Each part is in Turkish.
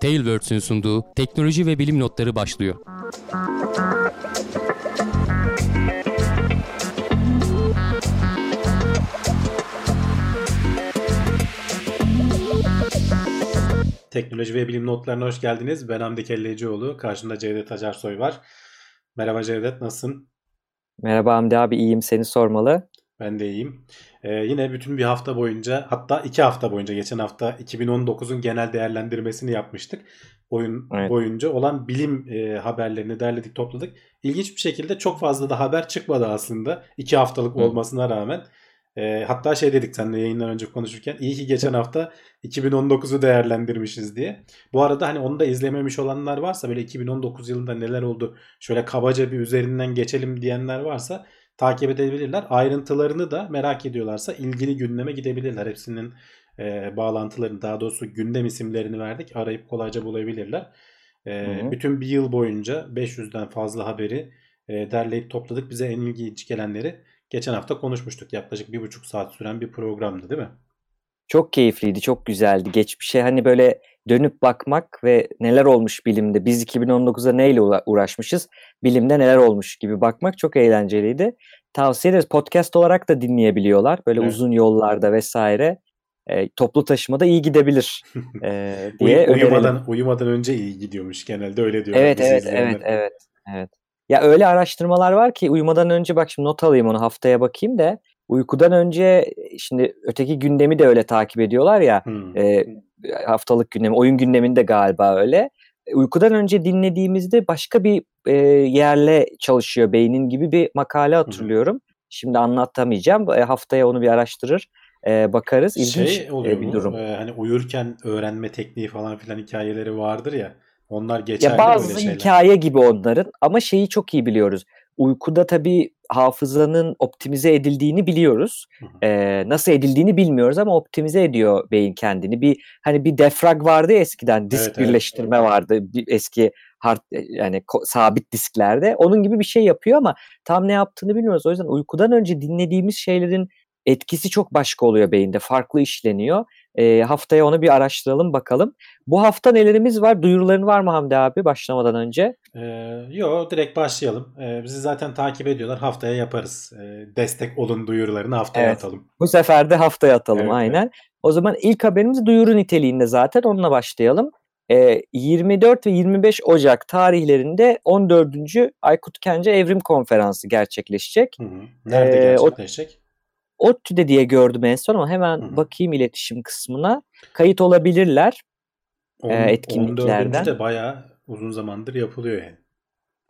Tailwords'ün sunduğu teknoloji ve bilim notları başlıyor. Teknoloji ve bilim notlarına hoş geldiniz. Ben Hamdi Kellecioğlu. Karşımda Cevdet Acarsoy var. Merhaba Cevdet, nasılsın? Merhaba Hamdi abi, iyiyim. Seni sormalı. Ben de iyiyim. Ee, yine bütün bir hafta boyunca, hatta iki hafta boyunca, geçen hafta 2019'un genel değerlendirmesini yapmıştık. Oyun Evet. boyunca olan bilim e, haberlerini derledik, topladık. İlginç bir şekilde çok fazla da haber çıkmadı aslında. iki haftalık Hı. olmasına rağmen. E, hatta şey dedik seninle yayından önce konuşurken, iyi ki geçen hafta 2019'u değerlendirmişiz diye. Bu arada hani onu da izlememiş olanlar varsa böyle 2019 yılında neler oldu şöyle kabaca bir üzerinden geçelim diyenler varsa takip edebilirler. Ayrıntılarını da merak ediyorlarsa ilgili gündeme gidebilirler. Hepsinin e, bağlantılarını daha doğrusu gündem isimlerini verdik. Arayıp kolayca bulabilirler. E, Hı hı. bütün bir yıl boyunca 500'den fazla haberi e, derleyip topladık. Bize en ilginç gelenleri geçen hafta konuşmuştuk. Yaklaşık bir buçuk saat süren bir programdı değil mi? Çok keyifliydi, çok güzeldi. Geçmişe hani böyle dönüp bakmak ve neler olmuş bilimde, biz 2019'a neyle uğra- uğraşmışız, bilimde neler olmuş gibi bakmak çok eğlenceliydi. Tavsiye ederiz. Podcast olarak da dinleyebiliyorlar. Böyle Evet. uzun yollarda vesaire. E, toplu taşımada iyi gidebilir e, Uy- diye önerelim. uyumadan, uyumadan önce iyi gidiyormuş genelde öyle diyorlar. Evet evet izleyenler. evet evet evet. Ya öyle araştırmalar var ki uyumadan önce bak şimdi not alayım onu haftaya bakayım da uykudan önce şimdi öteki gündemi de öyle takip ediyorlar ya Hmm. e, haftalık gündemi oyun gündeminde galiba öyle. E, Uykudan önce dinlediğimizde başka bir e, yerle çalışıyor beynin gibi bir makale hatırlıyorum. Şimdi anlatamayacağım. E, haftaya onu bir araştırır e, bakarız. İlginç şey oluyor e, bir durum. Ee, hani uyurken öğrenme tekniği falan filan hikayeleri vardır ya. Onlar geçerli Ya bazı hikaye gibi onların ama şeyi çok iyi biliyoruz. Uykuda tabii hafızanın optimize edildiğini biliyoruz. Ee, nasıl edildiğini bilmiyoruz ama optimize ediyor beyin kendini. Bir hani bir defrag vardı eskiden disk Evet, evet. birleştirme vardı bir eski hard yani ko- sabit disklerde. Onun gibi bir şey yapıyor ama tam ne yaptığını bilmiyoruz. O yüzden uykudan önce dinlediğimiz şeylerin etkisi çok başka oluyor beyinde. Farklı işleniyor. Ee, haftaya onu bir araştıralım bakalım. Bu hafta nelerimiz var? Duyuruların var mı Hamdi abi başlamadan önce? Ee, yo direkt başlayalım. Ee, bizi zaten takip ediyorlar. Haftaya yaparız. Ee, destek olun duyurularını haftaya Evet. atalım. Bu sefer de haftaya atalım Evet, aynen. O zaman ilk haberimiz duyuru niteliğinde zaten onunla başlayalım. Ee, 24 ve 25 Ocak tarihlerinde 14. Aykut Kence Evrim Konferansı gerçekleşecek. Hı hı. Nerede Ee, o- gerçekleşecek? ODTÜ'de diye gördüm en son ama hemen Hı hı. bakayım iletişim kısmına. Kayıt olabilirler. On- e, etkinliklerden. 14. de bayağı uzun zamandır yapılıyor yani.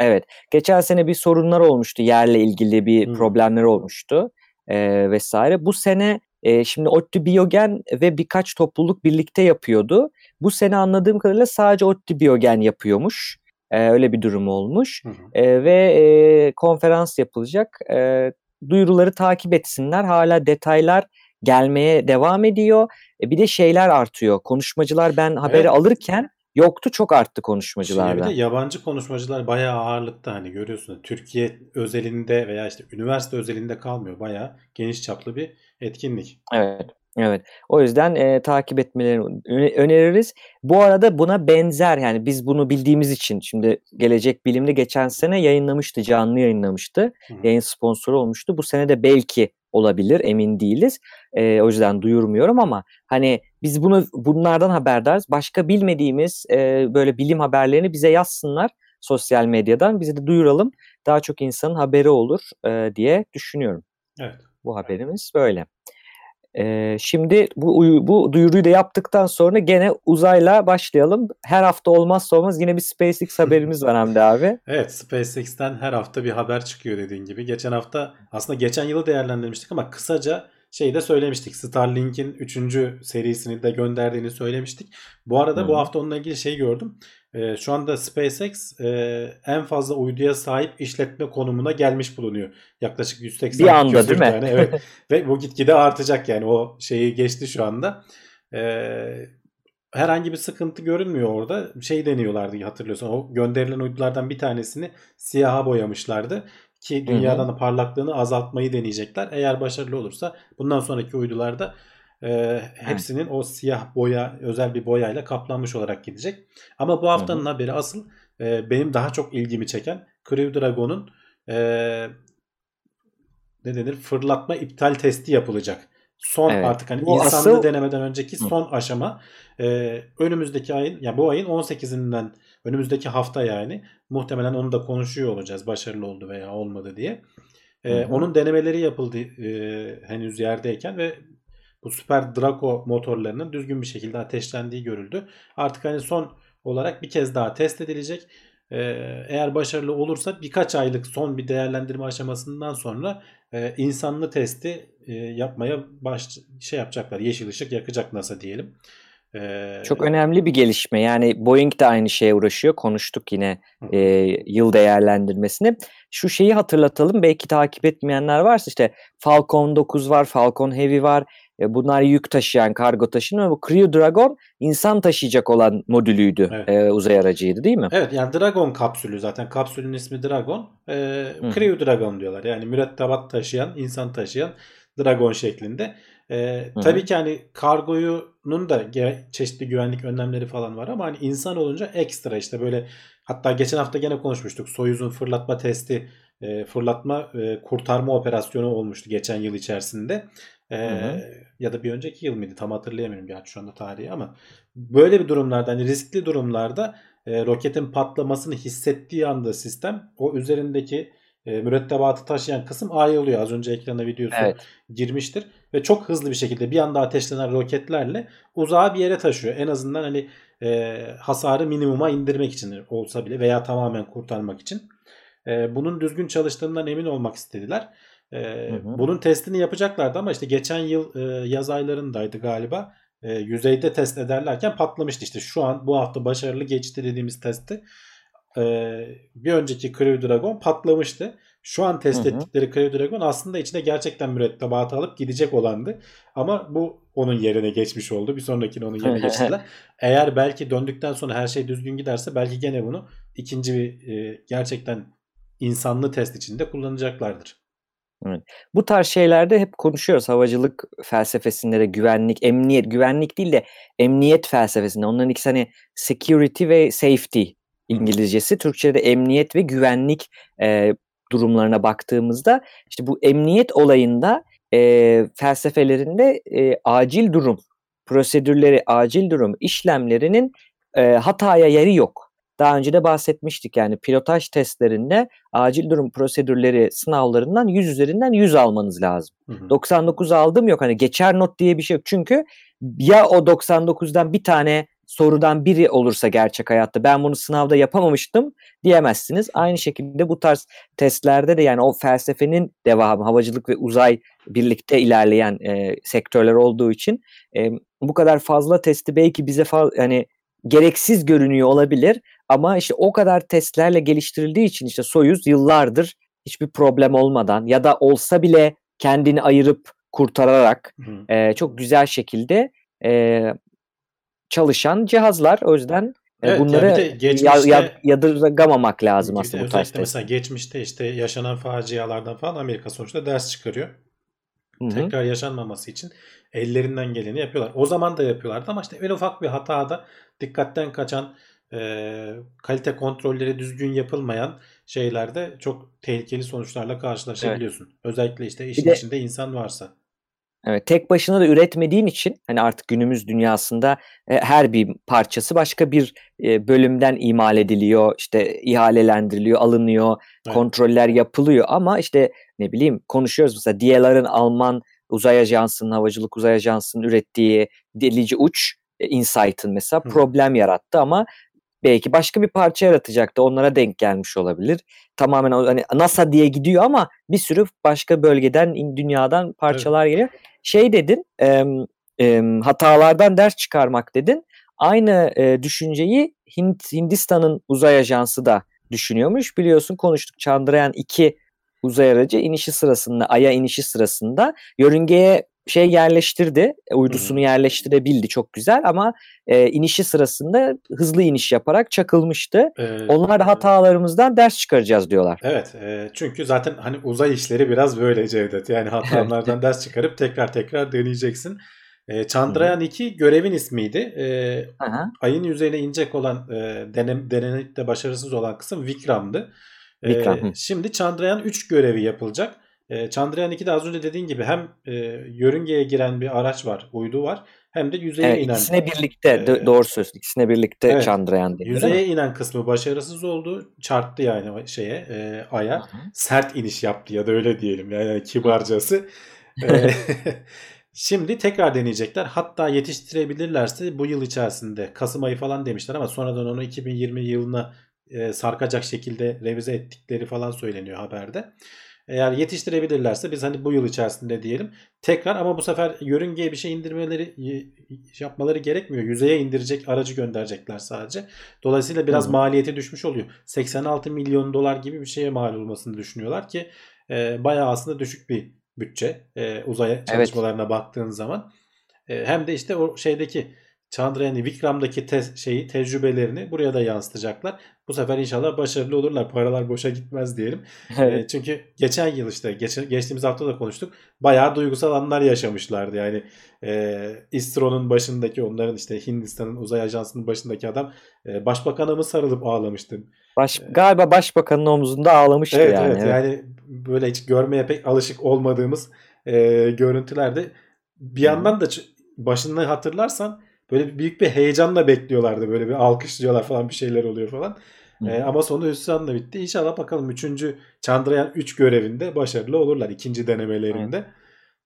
Evet. Geçen sene bir sorunlar olmuştu. Yerle ilgili bir Hmm. problemler olmuştu e, vesaire. Bu sene e, şimdi ODTÜ Biyogen ve birkaç topluluk birlikte yapıyordu. Bu sene anladığım kadarıyla sadece ODTÜ Biyogen yapıyormuş. E, öyle bir durum olmuş. Hı hı. E, ve e, konferans yapılacak. E, duyuruları takip etsinler. Hala detaylar gelmeye devam ediyor. E, bir de şeyler artıyor. Konuşmacılar ben haberi Evet. alırken yoktu çok arttı Şey, bir konuşmacılardan. de yabancı konuşmacılar bayağı ağırlıkta hani görüyorsun. Türkiye özelinde veya işte üniversite özelinde kalmıyor. Bayağı geniş çaplı bir etkinlik. Evet. Evet. O yüzden e, takip etmelerini öne- öneririz. Bu arada buna benzer yani biz bunu bildiğimiz için şimdi Gelecek Bilim'de geçen sene yayınlamıştı, canlı yayınlamıştı. Hı. Yayın sponsoru olmuştu. Bu sene de belki olabilir, emin değiliz. E, o yüzden duyurmuyorum ama hani biz bunu bunlardan haberdarız. Başka bilmediğimiz e, böyle bilim haberlerini bize yazsınlar sosyal medyadan. Bize de duyuralım. Daha çok insanın haberi olur e, diye düşünüyorum. Evet. Bu haberimiz böyle. Ee, şimdi bu bu duyuruyu da yaptıktan sonra gene uzayla başlayalım. Her hafta olmazsa olmaz yine bir SpaceX haberimiz var Hamdi abi. Evet SpaceX'ten her hafta bir haber çıkıyor dediğin gibi. Geçen hafta aslında geçen yılı değerlendirmiştik ama kısaca şeyi de söylemiştik. Starlink'in 3. serisini de gönderdiğini söylemiştik. Bu arada Hı bu hafta onunla ilgili şey gördüm. Ee, şu anda SpaceX e, en fazla uyduya sahip işletme konumuna gelmiş bulunuyor. Yaklaşık 180 Bir anda değil mi? Evet. Ve bu gitgide artacak yani o şeyi geçti şu anda. Ee, herhangi bir sıkıntı görünmüyor orada. Şey deniyorlardı hatırlıyorsan o gönderilen uydulardan bir tanesini siyaha boyamışlardı ki dünyadan da parlaklığını azaltmayı deneyecekler. Eğer başarılı olursa bundan sonraki uydularda e, hepsinin o siyah boya özel bir boyayla kaplanmış olarak gidecek. Ama bu haftanın Hı haberi asıl e, benim daha çok ilgimi çeken Crew Dragon'un e, ne denir fırlatma iptal testi yapılacak. Son Evet. artık hani Bu insanlı asıl- denemeden önceki Hı. son aşama e, önümüzdeki ayın ya bu ayın 18'inden önümüzdeki hafta yani muhtemelen onu da konuşuyor olacağız başarılı oldu veya olmadı diye. E, Hı hı. onun denemeleri yapıldı e, henüz yerdeyken ve bu Super Draco motorlarının düzgün bir şekilde ateşlendiği görüldü. Artık hani son olarak bir kez daha test edilecek. Ee, eğer başarılı olursa birkaç aylık son bir değerlendirme aşamasından sonra e, insanlı testi e, yapmaya baş şey yapacaklar. Yeşil ışık yakacak NASA diyelim. Ee, Çok önemli bir gelişme. Yani Boeing de aynı şeye uğraşıyor. Konuştuk yine e, yıl değerlendirmesini. Şu şeyi hatırlatalım. Belki takip etmeyenler varsa işte Falcon 9 var, Falcon Heavy var. E, bunlar yük taşıyan, kargo taşıyan ama bu Crew Dragon insan taşıyacak olan modülüydü. Evet. e, uzay aracıydı değil mi? Evet yani Dragon kapsülü zaten kapsülün ismi Dragon. Hı. Crew Dragon diyorlar. Yani mürettebat taşıyan, insan taşıyan Dragon şeklinde. Hı. tabii ki hani kargoyunun da çeşitli güvenlik önlemleri falan var ama hani insan olunca ekstra işte böyle hatta geçen hafta gene konuşmuştuk. Soyuz'un fırlatma testi, e, fırlatma e, kurtarma operasyonu olmuştu geçen yıl içerisinde. Hı hı. ya da bir önceki yıl mıydı tam hatırlayamıyorum gerçi şu anda tarihi ama böyle bir durumlarda hani riskli durumlarda e, roketin patlamasını hissettiği anda sistem o üzerindeki e, mürettebatı taşıyan kısım ayrılıyor. Az önce ekrana videosu Evet. girmiştir ve çok hızlı bir şekilde bir anda ateşlenen roketlerle uzağa bir yere taşıyor. En azından hani e, hasarı minimuma indirmek için olsa bile veya tamamen kurtarmak için. E, bunun düzgün çalıştığından emin olmak istediler. E, Hı hı. Bunun testini yapacaklardı ama işte geçen yıl e, yaz aylarındaydı galiba. E, yüzeyde test ederlerken patlamıştı. İşte şu an bu hafta başarılı geçti dediğimiz testi e, bir önceki Crew Dragon patlamıştı. Şu an test Hı hı. ettikleri Crew Dragon aslında içine gerçekten mürettebatı alıp gidecek olandı. Ama bu onun yerine geçmiş oldu. Bir sonrakini onun yerine geçtiler. Eğer belki döndükten sonra her şey düzgün giderse belki gene bunu ikinci bir e, gerçekten insanlı test içinde kullanacaklardır. Bu tarz şeylerde hep konuşuyoruz. Havacılık felsefesinde de güvenlik, emniyet, güvenlik değil de emniyet felsefesinde. Onların ikisi hani security ve safety İngilizcesi. Türkçe'de emniyet ve güvenlik e, durumlarına baktığımızda işte bu emniyet olayında e, felsefelerinde e, acil durum prosedürleri, acil durum işlemlerinin e, hataya yeri yok. Daha önce de bahsetmiştik yani pilotaj testlerinde acil durum prosedürleri sınavlarından 100 üzerinden 100 almanız lazım. Hı hı. 99 aldım yok hani geçer not diye bir şey yok. Çünkü ya o 99'dan bir tane sorudan biri olursa gerçek hayatta ben bunu sınavda yapamamıştım diyemezsiniz. Aynı şekilde bu tarz testlerde de yani o felsefenin devamı havacılık ve uzay birlikte ilerleyen e, sektörler olduğu için e, bu kadar fazla testi belki bize fa- yani gereksiz görünüyor olabilir ama işte o kadar testlerle geliştirildiği için işte Soyuz yıllardır hiçbir problem olmadan ya da olsa bile kendini ayırıp kurtararak Hı e, çok güzel şekilde e, çalışan cihazlar. O yüzden Evet, bunları yani ya, ya, yadırgamamak lazım aslında bu tarz mesela geçmişte işte yaşanan facialardan falan Amerika sonuçta ders çıkarıyor. Hı hı. Tekrar yaşanmaması için ellerinden geleni yapıyorlar. O zaman da yapıyorlardı ama işte en ufak bir hatada dikkatten kaçan e, kalite kontrolleri düzgün yapılmayan şeylerde çok tehlikeli sonuçlarla karşılaşabiliyorsun. Özellikle işte işin de- içinde insan varsa. Evet, tek başına da üretmediğin için hani artık günümüz dünyasında e, her bir parçası başka bir e, bölümden imal ediliyor, işte ihalelendiriliyor, alınıyor, Evet. kontroller yapılıyor ama işte ne bileyim konuşuyoruz mesela DLR'ın Alman uzay ajansının, havacılık uzay ajansının ürettiği delici uç e, Insight'ın mesela Hı. problem yarattı ama belki başka bir parça yaratacaktı. Onlara denk gelmiş olabilir. Tamamen hani NASA diye gidiyor ama bir sürü başka bölgeden, in- dünyadan parçalar geliyor. Şey dedin, em, em, hatalardan ders çıkarmak dedin. Aynı e, düşünceyi Hint, Hindistan'ın uzay ajansı da düşünüyormuş. Biliyorsun konuştuk Chandrayaan 2 uzay aracı inişi sırasında, Ay'a inişi sırasında yörüngeye şey yerleştirdi, e, uydusunu yerleştirebildi çok güzel ama e, inişi sırasında hızlı iniş yaparak çakılmıştı. E, Onlar da hatalarımızdan ders çıkaracağız diyorlar. Evet e, çünkü zaten hani uzay işleri biraz böyle Cevdet. Yani hatalardan ders çıkarıp tekrar tekrar deneyeceksin. E, Chandrayaan 2 görevin ismiydi. E, Aha. ayın yüzeyine inecek olan e, denem, denenip de başarısız olan kısım Vikram'dı. E, Vikram, hı. şimdi Chandrayaan 3 görevi yapılacak. E, Chandrayaan 2'de az önce dediğin gibi hem e, yörüngeye giren bir araç var, uydu var. Hem de yüzeye Evet, inen. ikisine birlikte do- e, doğru söylüyorsun. İkisine birlikte Evet. Chandrayaan deniyor. Yüzeye inen kısmı başarısız oldu. Çarptı yani şeye, e, aya. Hı hı. Sert iniş yaptı ya da öyle diyelim yani kibarcası. E, Şimdi tekrar deneyecekler. Hatta yetiştirebilirlerse bu yıl içerisinde Kasım ayı falan demişler ama sonradan onu 2020 yılına e, sarkacak şekilde revize ettikleri falan söyleniyor haberde. Eğer yetiştirebilirlerse biz hani bu yıl içerisinde diyelim. Tekrar ama bu sefer yörüngeye bir şey indirmeleri y- yapmaları gerekmiyor. Yüzeye indirecek aracı gönderecekler sadece. Dolayısıyla biraz Hı maliyeti düşmüş oluyor. 86 milyon dolar gibi bir şeye mal olmasını düşünüyorlar ki e, bayağı aslında düşük bir bütçe e, uzay çalışmalarına baktığın zaman. E, hem de işte o şeydeki Chandrayaan Vikram'daki te- şeyi tecrübelerini buraya da yansıtacaklar. Bu sefer inşallah başarılı olurlar. Paralar boşa gitmez diyelim. Evet. E, çünkü geçen yıl işte geçen, geçtiğimiz hafta da konuştuk. Bayağı duygusal anlar yaşamışlardı. Yani e, İSRO'nun başındaki onların işte Hindistan'ın uzay ajansının başındaki adam e, başbakana mı sarılıp ağlamıştı. Baş, galiba başbakanın omzunda ağlamıştı Evet yani. evet yani böyle hiç görmeye pek alışık olmadığımız e, görüntülerde bir yandan da başını hatırlarsan böyle büyük bir heyecanla bekliyorlardı. Böyle bir alkışlıyorlar falan bir şeyler oluyor falan. Hı. E, ama sonu hüsranla bitti. İnşallah bakalım 3. Chandrayaan 3 görevinde başarılı olurlar. ikinci denemelerinde.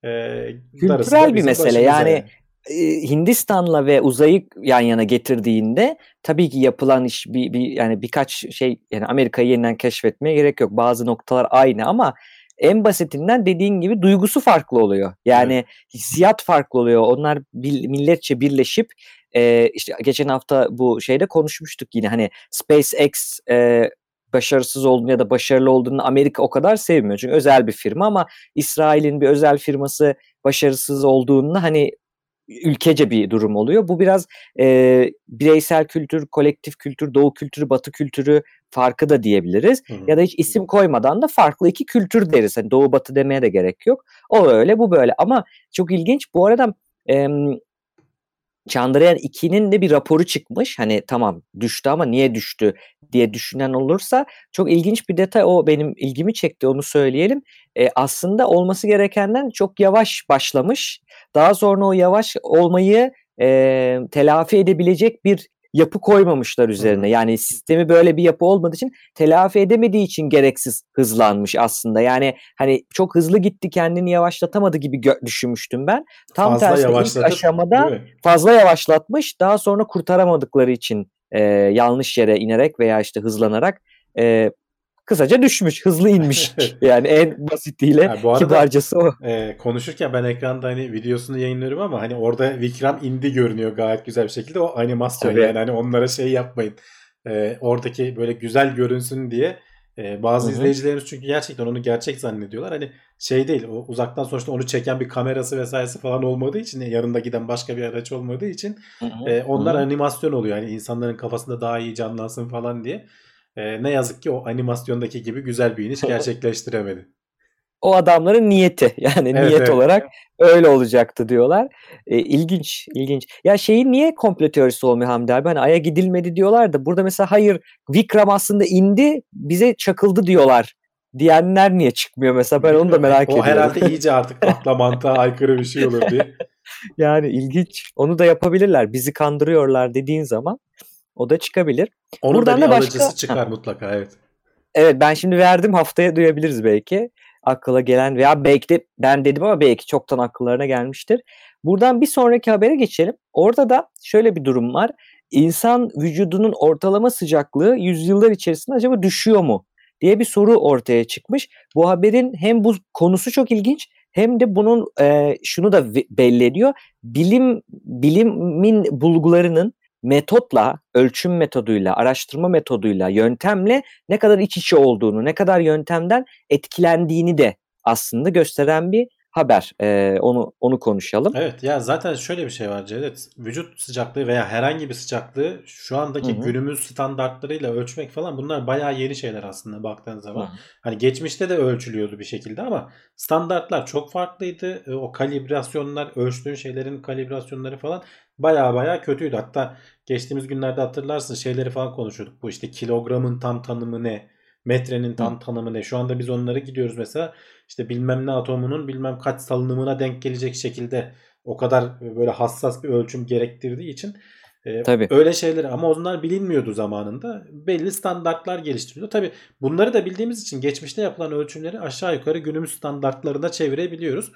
E, darısı da Kültürel bir mesele. Yani e, Hindistan'la ve uzayı yan yana getirdiğinde tabii ki yapılan iş bir, bir yani birkaç şey yani Amerika'yı yeniden keşfetmeye gerek yok. Bazı noktalar aynı ama en basitinden dediğin gibi duygusu farklı oluyor. Yani hissiyat farklı oluyor. Onlar bil- milletçe birleşip e, işte geçen hafta bu şeyde konuşmuştuk yine hani SpaceX e, başarısız olduğunu ya da başarılı olduğunu Amerika o kadar sevmiyor. Çünkü özel bir firma ama İsrail'in bir özel firması başarısız olduğunda hani ülkece bir durum oluyor. Bu biraz e, bireysel kültür, kolektif kültür, doğu kültürü, batı kültürü farkı da diyebiliriz. Hı hı. Ya da hiç isim koymadan da farklı iki kültür deriz. Hani doğu batı demeye de gerek yok. O öyle bu böyle ama çok ilginç. Bu arada em, Chandrayaan 2'nin de bir raporu çıkmış. Hani tamam düştü ama niye düştü diye düşünen olursa çok ilginç bir detay o benim ilgimi çekti onu söyleyelim. E, aslında olması gerekenden çok yavaş başlamış. Daha sonra o yavaş olmayı e, telafi edebilecek bir yapı koymamışlar üzerine. Yani sistemi böyle bir yapı olmadığı için telafi edemediği için gereksiz hızlanmış aslında. Yani hani çok hızlı gitti kendini yavaşlatamadı gibi gö- düşünmüştüm ben. Tam Fazla tersine ilk aşamada fazla yavaşlatmış. Daha sonra kurtaramadıkları için e, yanlış yere inerek veya işte hızlanarak e, kısaca düşmüş, hızlı inmiş. yani en basitiyle Ha, bu arada- kibarcası o. Ee, konuşurken ben ekranda hani videosunu yayınlıyorum ama hani orada Vikram indi görünüyor gayet güzel bir şekilde. O animasyon Tabii. yani hani onlara şey yapmayın. Ee, oradaki böyle güzel görünsün diye e, bazı Hı hı. izleyicilerimiz çünkü gerçekten onu gerçek zannediyorlar. Hani şey değil o uzaktan sonuçta onu çeken bir kamerası vesairesi falan olmadığı için yanında giden başka bir araç olmadığı için e, onlar Hı. animasyon oluyor. Yani insanların kafasında daha iyi canlansın falan diye. E, ne yazık ki o animasyondaki gibi güzel bir iniş gerçekleştiremedi. o adamların niyeti yani Evet, niyet evet. olarak öyle olacaktı diyorlar. E, ilginç, ilginç. Ya şeyin niye komplo teorisi olmuyor Hamdi abi? Hani Ay'a gidilmedi diyorlar da burada mesela hayır Vikram aslında indi bize çakıldı diyorlar diyenler niye çıkmıyor mesela ben onu da merak o ediyorum. herhalde iyice artık akla mantığa aykırı bir şey olur diye. Yani ilginç. Onu da yapabilirler. Bizi kandırıyorlar dediğin zaman o da çıkabilir. Onun Buradan da bir da başka- alıcısı çıkar mutlaka evet. Evet ben şimdi verdim haftaya duyabiliriz belki. Akıla gelen veya belki de ben dedim ama belki çoktan akıllarına gelmiştir. Buradan bir sonraki habere geçelim. Orada da şöyle bir durum var. İnsan vücudunun ortalama sıcaklığı yüzyıllar içerisinde acaba düşüyor mu diye bir soru ortaya çıkmış. Bu haberin hem bu konusu çok ilginç hem de bunun e, şunu da belli ediyor. Bilim bilimin bulgularının metotla, ölçüm metoduyla, araştırma metoduyla, yöntemle ne kadar iç içe olduğunu, ne kadar yöntemden etkilendiğini de aslında gösteren bir haber. E, onu onu konuşalım. Evet ya zaten şöyle bir şey var Cevdet. Vücut sıcaklığı veya herhangi bir sıcaklığı şu andaki Hı hı. günümüz standartlarıyla ölçmek falan bunlar bayağı yeni şeyler aslında baktığın zaman. Hı. Hani geçmişte de ölçülüyordu bir şekilde ama standartlar çok farklıydı. E, O kalibrasyonlar, ölçtüğün şeylerin kalibrasyonları falan bayağı bayağı kötüydü. Hatta geçtiğimiz günlerde hatırlarsın şeyleri falan konuşuyorduk. Bu işte kilogramın tam tanımı ne? Metrenin tam tanımı ne? Şu anda biz onları gidiyoruz mesela işte bilmem ne atomunun bilmem kaç salınımına denk gelecek şekilde o kadar böyle hassas bir ölçüm gerektirdiği için e, Tabii. öyle şeyler ama onlar bilinmiyordu zamanında. Belli standartlar geliştiriliyor. Tabii bunları da bildiğimiz için geçmişte yapılan ölçümleri aşağı yukarı günümüz standartlarına çevirebiliyoruz.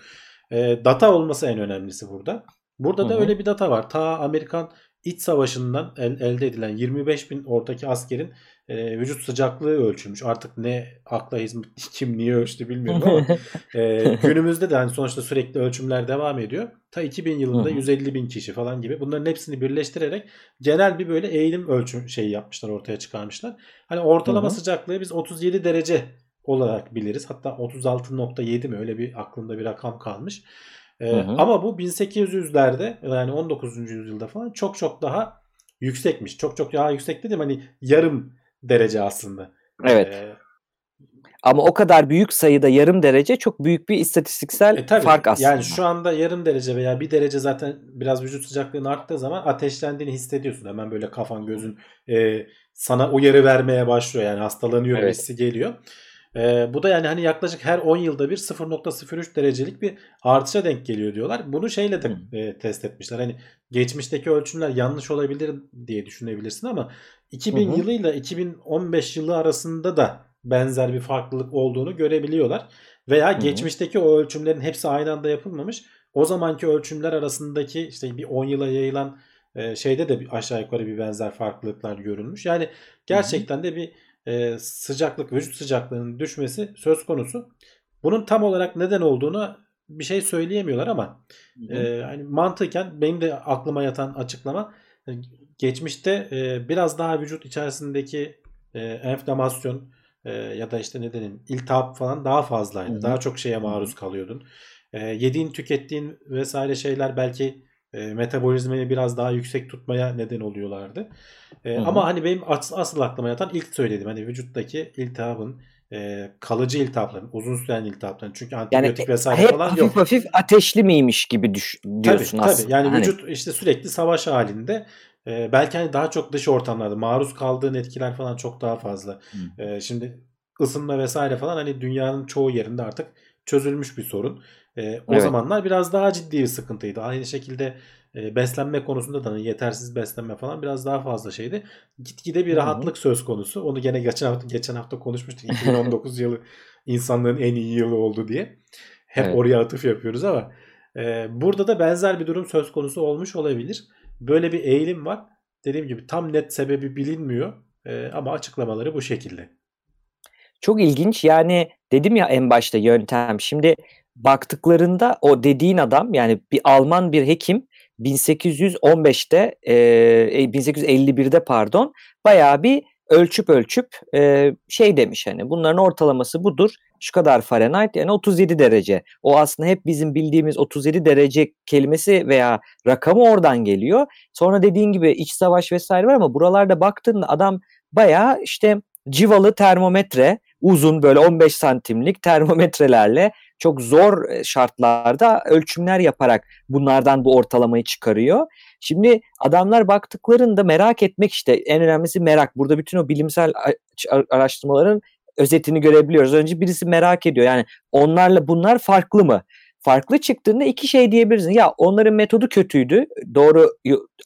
E, data olması en önemlisi burada. Burada Hı da öyle bir data var. Ta Amerikan İç Savaşı'ndan el- elde edilen 25 bin oradaki askerin e, vücut sıcaklığı ölçülmüş. Artık ne akla hizmet kim niye ölçtü bilmiyorum ama e, günümüzde de hani sonuçta sürekli ölçümler devam ediyor. Ta 2000 yılında Hı hı. 150 bin kişi falan gibi bunların hepsini birleştirerek genel bir böyle eğilim ölçüm şeyi yapmışlar ortaya çıkarmışlar. Hani ortalama sıcaklığı biz 37 derece olarak biliriz. Hatta 36.7 mi öyle bir aklımda bir rakam kalmış. Ee, Hı hı. ama bu 1800'lerde yani 19. yüzyılda falan çok çok daha yüksekmiş. Çok çok daha yüksek dedim hani yarım derece aslında. Evet. Ee, Ama o kadar büyük sayıda yarım derece çok büyük bir istatistiksel E tabii, fark aslında. Yani şu anda yarım derece veya bir derece zaten biraz vücut sıcaklığın arttığı zaman ateşlendiğini hissediyorsun. Hemen böyle kafan gözün e, sana uyarı vermeye başlıyor. Yani hastalanıyor Evet. hissi geliyor. E, bu da yani hani yaklaşık her 10 yılda bir 0.03 derecelik bir artışa denk geliyor diyorlar. Bunu şeyle de Hı. e, test etmişler. Hani geçmişteki ölçümler yanlış olabilir diye düşünebilirsin ama 2000 Hı hı. yılıyla 2015 yılı arasında da benzer bir farklılık olduğunu görebiliyorlar. Veya hı. geçmişteki o ölçümlerin hepsi aynı anda yapılmamış. O zamanki ölçümler arasındaki işte bir 10 yıla yayılan e, şeyde de bir aşağı yukarı bir benzer farklılıklar görülmüş. Yani gerçekten de bir e, sıcaklık, vücut sıcaklığının düşmesi söz konusu. Bunun tam olarak neden olduğunu bir şey söyleyemiyorlar ama Hı e, hani mantıken benim de aklıma yatan açıklama e, geçmişte e, biraz daha vücut içerisindeki e, enflamasyon e, ya da işte ne dedim iltihap falan daha fazlaydı. Hı. Daha çok şeye maruz kalıyordun. E, yediğin, tükettiğin vesaire şeyler belki e, metabolizmayı biraz daha yüksek tutmaya neden oluyorlardı. E, Hı hı. ama hani benim as- asıl aklıma yatan ilk söylediğim hani vücuttaki iltihabın e, kalıcı iltihapların, uzun süren iltihapların çünkü Yani antibiyotik vesaire hep falan hafif yok. hafif ateşli miymiş gibi düş, diyorsun tabii, aslında. Tabii yani Hani- vücut işte sürekli savaş halinde. Ee, belki hani daha çok dış ortamlarda maruz kaldığın etkiler falan çok daha fazla. Ee, şimdi ısınma vesaire falan hani dünyanın çoğu yerinde artık çözülmüş bir sorun. Ee, o Evet. zamanlar biraz daha ciddi bir sıkıntıydı. Aynı şekilde e, beslenme konusunda da hani yetersiz beslenme falan biraz daha fazla şeydi. Gitgide bir Hı hı. rahatlık söz konusu. Onu gene geçen hafta geçen hafta konuşmuştuk. 2019 yılı insanlığın en iyi yılı oldu diye. Hep Evet. oraya atıf yapıyoruz ama e, burada da benzer bir durum söz konusu olmuş olabilir. Böyle bir eğilim var. Dediğim gibi tam net sebebi bilinmiyor. E, ama açıklamaları bu şekilde. Çok ilginç yani dedim ya en başta yöntem. Şimdi baktıklarında o dediğin adam yani bir Alman bir hekim 1815'te e, e, 1851'de pardon bayağı bir ölçüp ölçüp e, şey demiş hani bunların ortalaması budur şu kadar Fahrenheit yani 37 derece. O aslında hep bizim bildiğimiz 37 derece kelimesi veya rakamı oradan geliyor. Sonra dediğin gibi iç savaş vesaire var ama buralarda baktığında adam bayağı işte civalı termometre uzun böyle 15 santimlik termometrelerle çok zor e, şartlarda ölçümler yaparak bunlardan bu ortalamayı çıkarıyor. Şimdi adamlar baktıklarında merak etmek işte en önemlisi merak. Burada bütün o bilimsel araştırmaların özetini görebiliyoruz. Önce birisi merak ediyor yani onlarla bunlar farklı mı? Farklı çıktığında iki şey diyebilirsin. Ya onların metodu kötüydü. Doğru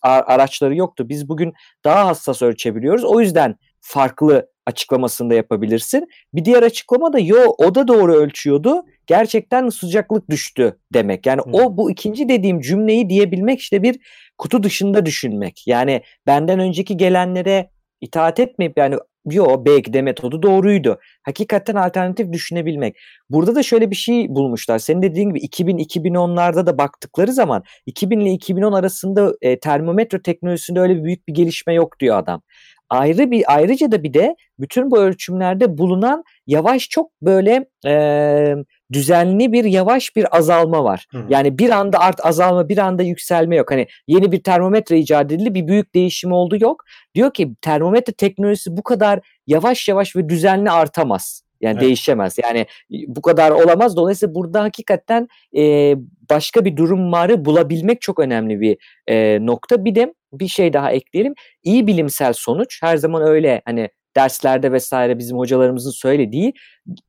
araçları yoktu. Biz bugün daha hassas ölçebiliyoruz. O yüzden farklı açıklamasını da yapabilirsin. Bir diğer açıklama da yo o da doğru ölçüyordu. Gerçekten sıcaklık düştü demek. Yani Hmm. o bu ikinci dediğim cümleyi diyebilmek işte bir kutu dışında düşünmek. Yani benden önceki gelenlere itaat etmeyip yani yo belki de metodu doğruydu. Hakikaten alternatif düşünebilmek. Burada da şöyle bir şey bulmuşlar. Senin dediğin gibi 2000-2010'larda da baktıkları zaman 2000 ile 2010 arasında e, termometre teknolojisinde öyle büyük bir gelişme yok diyor adam. Ayrı bir ayrıca da bir de bütün bu ölçümlerde bulunan yavaş çok böyle e, düzenli bir yavaş bir azalma var. Hı. Yani bir anda art azalma, bir anda yükselme yok. Hani yeni bir termometre icat edildi, bir büyük değişim oldu yok. Diyor ki termometre teknolojisi bu kadar yavaş yavaş ve düzenli artamaz. Yani Evet. değişemez. Yani bu kadar olamaz. Dolayısıyla burada hakikaten e, başka bir durum varı bulabilmek çok önemli bir e, nokta. Bir de bir şey daha ekleyelim. İyi bilimsel sonuç her zaman öyle hani derslerde vesaire bizim hocalarımızın söylediği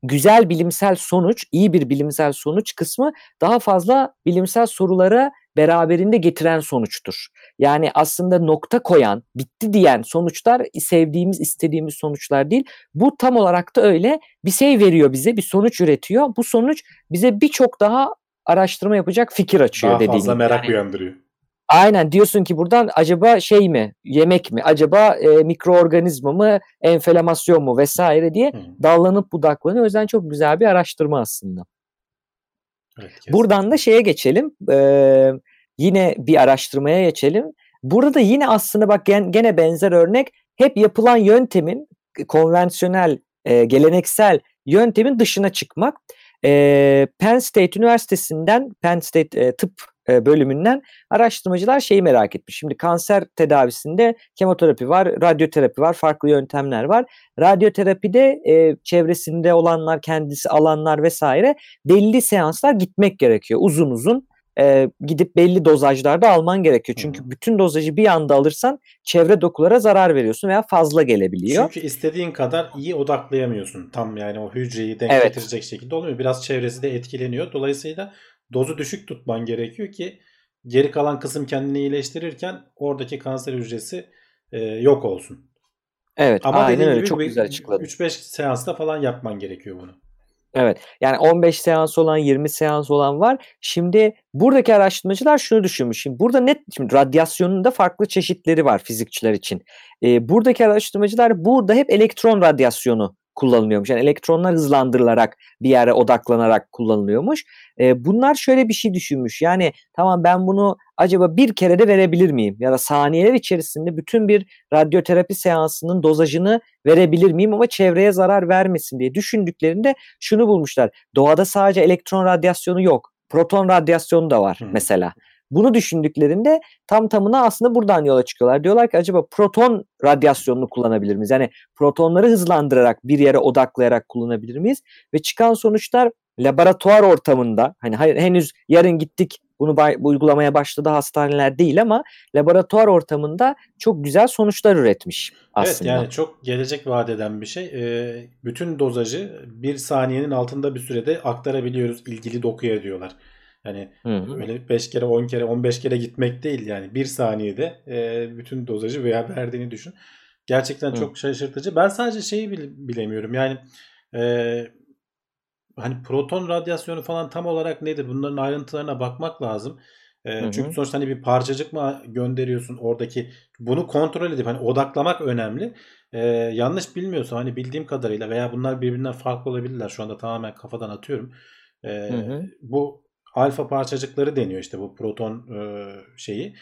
güzel bilimsel sonuç, iyi bir bilimsel sonuç kısmı daha fazla bilimsel sorulara beraberinde getiren sonuçtur. Yani aslında nokta koyan, bitti diyen sonuçlar sevdiğimiz, istediğimiz sonuçlar değil. Bu tam olarak da öyle. Bir şey veriyor bize, bir sonuç üretiyor. Bu sonuç bize birçok daha araştırma yapacak fikir açıyor Daha dediğim fazla gibi. merak Yani- uyandırıyor. Aynen diyorsun ki buradan acaba şey mi, yemek mi, acaba e, mikroorganizma mı, enflamasyon mu vesaire diye dallanıp budaklanıyor. O yüzden çok güzel bir araştırma aslında. Evet. Buradan da şeye geçelim. Ee, yine bir araştırmaya geçelim. Burada da yine aslında bak gen- gene benzer örnek hep yapılan yöntemin konvansiyonel, e, geleneksel yöntemin dışına çıkmak. Ee, Penn State Üniversitesi'nden, Penn State e, tıp e, bölümünden araştırmacılar şeyi merak etmiş. Şimdi kanser tedavisinde kemoterapi var, radyoterapi var, farklı yöntemler var. Radyoterapide e, çevresinde olanlar, kendisi alanlar vesaire belli seanslar gitmek gerekiyor. Uzun uzun e, gidip belli dozajlarda alman gerekiyor. Çünkü bütün dozajı bir anda alırsan çevre dokulara zarar veriyorsun veya fazla gelebiliyor. Çünkü istediğin kadar iyi odaklayamıyorsun. Tam yani o hücreyi denk Evet. getirecek şekilde olmuyor. Biraz çevresi de etkileniyor. Dolayısıyla dozu düşük tutman gerekiyor ki geri kalan kısım kendini iyileştirirken oradaki kanser hücresi e, yok olsun. Evet, Ama aynen öyle. gibi Çok bir güzel açıkladın. 3-5 seansta falan yapman gerekiyor bunu. Evet. Yani 15 seans olan, 20 seans olan var. Şimdi buradaki araştırmacılar şunu düşünmüş. Şimdi burada net şimdi radyasyonun da farklı çeşitleri var fizikçiler için. Ee, buradaki araştırmacılar burada hep elektron radyasyonu kullanılıyormuş. Yani elektronlar hızlandırılarak bir yere odaklanarak kullanılıyormuş. Ee, bunlar şöyle bir şey düşünmüş. Yani tamam ben bunu acaba bir kere de verebilir miyim? Ya da saniyeler içerisinde bütün bir radyoterapi seansının dozajını verebilir miyim ama çevreye zarar vermesin diye düşündüklerinde şunu bulmuşlar. Doğada sadece elektron radyasyonu yok. Proton radyasyonu da var Hı. mesela. Bunu düşündüklerinde tam tamına aslında buradan yola çıkıyorlar. Diyorlar ki acaba proton radyasyonunu kullanabilir miyiz? Yani protonları hızlandırarak bir yere odaklayarak kullanabilir miyiz? Ve çıkan sonuçlar laboratuvar ortamında hani henüz yarın gittik bunu bu uygulamaya başladı hastaneler değil ama laboratuvar ortamında çok güzel sonuçlar üretmiş aslında. Evet yani çok gelecek vaat eden bir şey. Ee, bütün dozajı bir saniyenin altında bir sürede aktarabiliyoruz ilgili dokuya diyorlar. Yani Hı öyle 5 kere 10 kere 15 kere gitmek değil yani bir saniyede e, bütün dozajı veya verdiğini düşün. Gerçekten Hı. çok şaşırtıcı. Ben sadece şeyi bile- bilemiyorum yani e, hani proton radyasyonu falan tam olarak nedir? Bunların ayrıntılarına bakmak lazım. E, Hı hı. çünkü sonuçta hani bir parçacık mı gönderiyorsun oradaki bunu kontrol edip hani odaklamak önemli. E, yanlış bilmiyorsam hani bildiğim kadarıyla veya bunlar birbirinden farklı olabilirler. Şu anda tamamen kafadan atıyorum. E, Hı hı. bu alfa parçacıkları deniyor işte bu proton e, şeyi.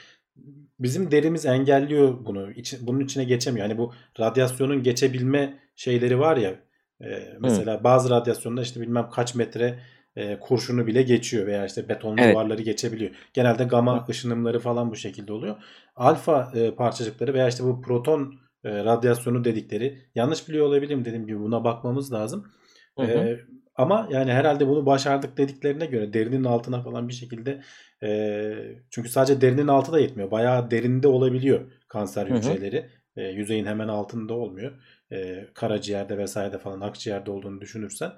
Bizim derimiz engelliyor bunu. Bunun içine geçemiyor. Hani bu radyasyonun geçebilme şeyleri var ya. e, mesela bazı radyasyonda işte bilmem kaç metre e, kurşunu bile geçiyor veya işte beton Evet. duvarları geçebiliyor. Genelde gamma ışınımları falan bu şekilde oluyor. Alfa e, parçacıkları veya işte bu proton e, radyasyonu dedikleri yanlış biliyor olabilirim dediğim gibi buna bakmamız lazım. Hı hı. Ama yani herhalde bunu başardık dediklerine göre derinin altına falan bir şekilde e, çünkü sadece derinin altı da yetmiyor. Bayağı derinde olabiliyor kanser Hı hı. hücreleri. E, yüzeyin hemen altında olmuyor. E, karaciğerde vesairede falan akciğerde olduğunu düşünürsen.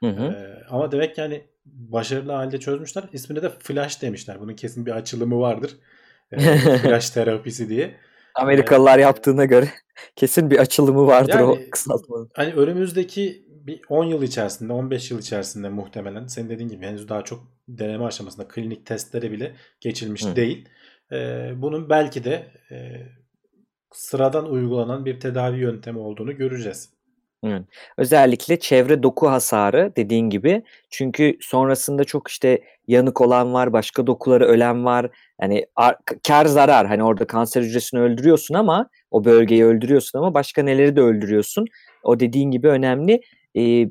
Hı hı. E, ama demek yani başarılı halde çözmüşler. İsmine de flash demişler. Bunun kesin bir açılımı vardır. E, flash terapisi diye. Amerikalılar yaptığına göre kesin bir açılımı vardır o Yani- kısaltmanın. Hani önümüzdeki bir 10 yıl içerisinde, 15 yıl içerisinde muhtemelen senin dediğin gibi henüz daha çok deneme aşamasında klinik testlere bile geçilmiş Hı. değil. Ee, bunun belki de e, sıradan uygulanan bir tedavi yöntemi olduğunu göreceğiz. Özellikle çevre doku hasarı dediğin gibi. Çünkü sonrasında çok işte yanık olan var, başka dokuları ölen var. Yani ar- kar zarar. Hani orada kanser hücresini öldürüyorsun ama o bölgeyi öldürüyorsun ama başka neleri de öldürüyorsun. O dediğin gibi önemli. Ee,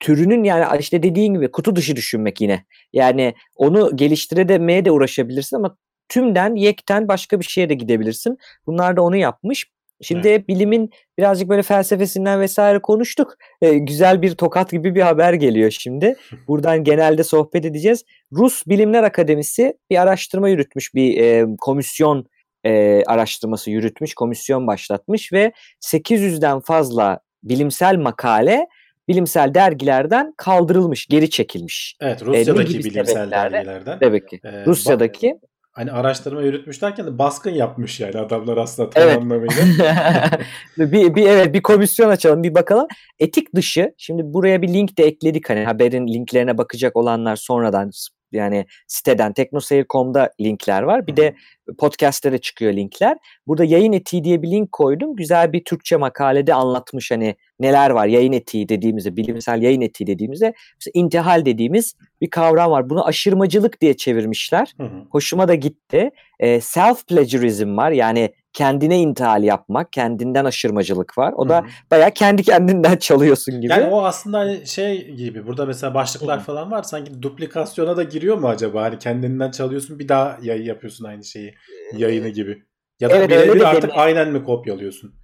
türünün yani işte dediğin gibi kutu dışı düşünmek yine. Yani onu geliştiremeye de uğraşabilirsin ama tümden yekten başka bir şeye de gidebilirsin. Bunlar da onu yapmış. Şimdi bilimin birazcık böyle felsefesinden vesaire konuştuk. Ee, güzel bir tokat gibi bir haber geliyor şimdi. Buradan genelde sohbet edeceğiz. Rus Bilimler Akademisi bir araştırma yürütmüş, bir e, komisyon e, araştırması yürütmüş, komisyon başlatmış ve 800'den fazla bilimsel makale bilimsel dergilerden kaldırılmış, geri çekilmiş. Evet ne Rusya'daki gibi bilimsel dergilerden. Tabii ki. Ee, Rusya'daki Hani araştırma yürütmüş derken de baskın yapmış yani adamlar aslında tam Evet. anlamıyla. bir, bir evet bir komisyon açalım bir bakalım. Etik dışı şimdi buraya bir link de ekledik hani haberin linklerine bakacak olanlar sonradan yani siteden teknoseyir.com'da linkler var. Bir de podcast'te de çıkıyor linkler. Burada yayın etiği diye bir link koydum. Güzel bir Türkçe makalede anlatmış hani neler var yayın etiği dediğimizde, bilimsel yayın etiği dediğimizde mesela intihal dediğimiz bir kavram var. Bunu aşırmacılık diye çevirmişler. Hı hı. Hoşuma da gitti. E, self plagiarism var. Yani kendine intihal yapmak, kendinden aşırmacılık var. O da hı. bayağı kendi kendinden çalıyorsun gibi. Yani o aslında hani şey gibi burada mesela başlıklar Hı hı. falan var sanki duplikasyona da giriyor mu acaba? Hani kendinden çalıyorsun bir daha yayın yapıyorsun aynı şeyi yayını gibi. Ya da Evet, birebir artık aynen mi kopyalıyorsun?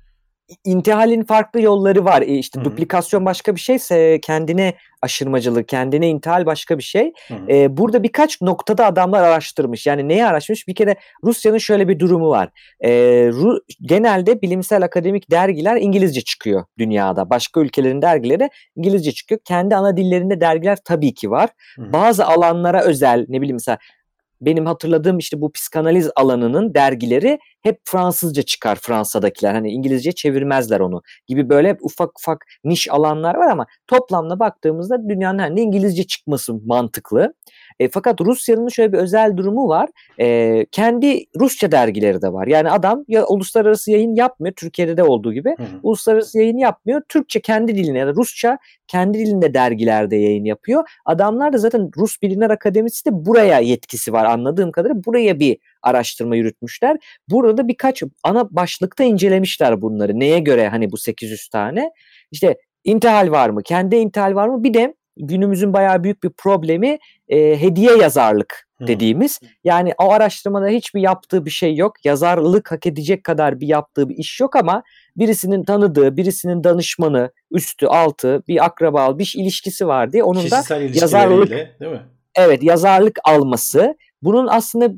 İntihalin farklı yolları var. E, işte Hı hı. duplikasyon başka bir şeyse kendine aşırmacılık, kendine intihal başka bir şey. E, burada birkaç noktada adamlar araştırmış. Yani neyi araştırmış? Bir kere Rusya'nın şöyle bir durumu var. E, Ru- genelde bilimsel akademik dergiler İngilizce çıkıyor dünyada. Başka ülkelerin dergileri İngilizce çıkıyor. Kendi ana dillerinde dergiler tabii ki var. Hı hı. Bazı alanlara özel ne bileyim mesela benim hatırladığım işte bu psikanaliz alanının dergileri hep Fransızca çıkar Fransa'dakiler. Hani İngilizce çevirmezler onu gibi böyle ufak ufak niş alanlar var ama toplamda baktığımızda dünyanın her yerinde İngilizce çıkması mantıklı. E, fakat Rusya'nın şöyle bir özel durumu var. E, kendi Rusça dergileri de var. Yani adam ya uluslararası yayın yapmıyor Türkiye'de de olduğu gibi. Hı hı. Uluslararası yayın yapmıyor. Türkçe kendi dilinde ya da Rusça kendi dilinde dergilerde yayın yapıyor. Adamlar da zaten Rus Bilimler Akademisi de buraya yetkisi var anladığım kadarıyla. Buraya bir araştırma yürütmüşler. Burada da birkaç ana başlıkta incelemişler bunları. Neye göre hani bu 800 tane? İşte intihal var mı? Kendi intihal var mı? Bir de günümüzün bayağı büyük bir problemi e, hediye yazarlık dediğimiz. Yani o araştırmada hiçbir yaptığı bir şey yok. Yazarlık hak edecek kadar bir yaptığı bir iş yok ama birisinin tanıdığı, birisinin danışmanı, üstü, altı, bir akraba, bir ilişkisi var diye onun da Kişisel yazarlık ilişkileriyle değil mi? evet yazarlık alması. Bunun aslında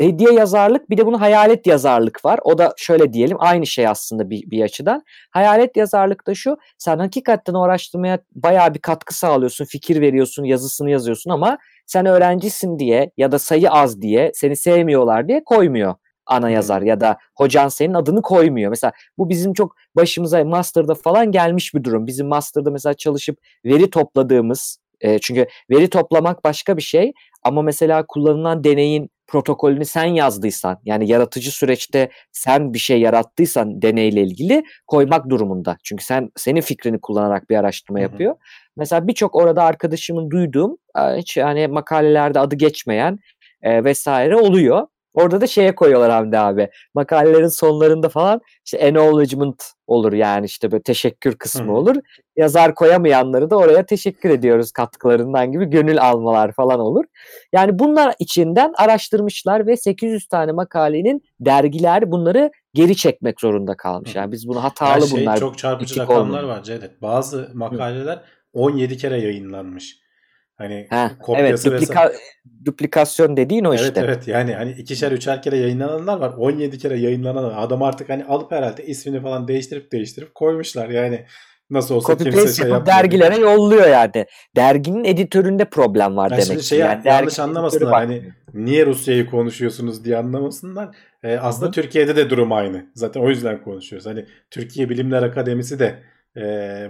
hediye yazarlık bir de bunun hayalet yazarlık var. O da şöyle diyelim aynı şey aslında bir, bir açıdan. Hayalet yazarlık da şu sen hakikaten o araştırmaya bayağı bir katkı sağlıyorsun, fikir veriyorsun, yazısını yazıyorsun ama sen öğrencisin diye ya da sayı az diye seni sevmiyorlar diye koymuyor ana yazar ya da hocan senin adını koymuyor. Mesela bu bizim çok başımıza master'da falan gelmiş bir durum. Bizim master'da mesela çalışıp veri topladığımız e, çünkü veri toplamak başka bir şey ama mesela kullanılan deneyin protokolünü sen yazdıysan yani yaratıcı süreçte sen bir şey yarattıysan deneyle ilgili koymak durumunda. Çünkü sen senin fikrini kullanarak bir araştırma Hı hı. yapıyor. Mesela birçok orada arkadaşımın duyduğum hiç hani makalelerde adı geçmeyen e, vesaire oluyor. Orada da şeye koyuyorlar Hamdi abi. Makalelerin sonlarında falan işte acknowledgement olur yani işte böyle teşekkür kısmı Hı hı. olur. Yazar koyamayanları da oraya teşekkür ediyoruz katkılarından gibi gönül almalar falan olur. Yani bunlar içinden araştırmışlar ve 800 tane makalenin dergiler bunları geri çekmek zorunda kalmış. Hı. Yani biz bunu Her hatalı şey bunlar. çok çarpıcı rakamlar olmuyor. var Cevdet. Bazı makaleler 17 kere yayınlanmış. Hani evet kopyası vesaire. duplika, duplikasyon dediğin o Evet işte. evet yani hani ikişer üçer kere yayınlananlar var. 17 kere yayınlanan adam artık hani alıp herhalde ismini falan değiştirip değiştirip koymuşlar. Yani nasıl olsa Copy kimse şey yapmıyor. dergilere yolluyor yani. Derginin editöründe problem var Yani demek ki. şey yani yanlış anlamasınlar hani niye Rusya'yı konuşuyorsunuz diye anlamasınlar. Ee, aslında hı. Türkiye'de de durum aynı. Zaten o yüzden konuşuyoruz. Hani Türkiye Bilimler Akademisi de e,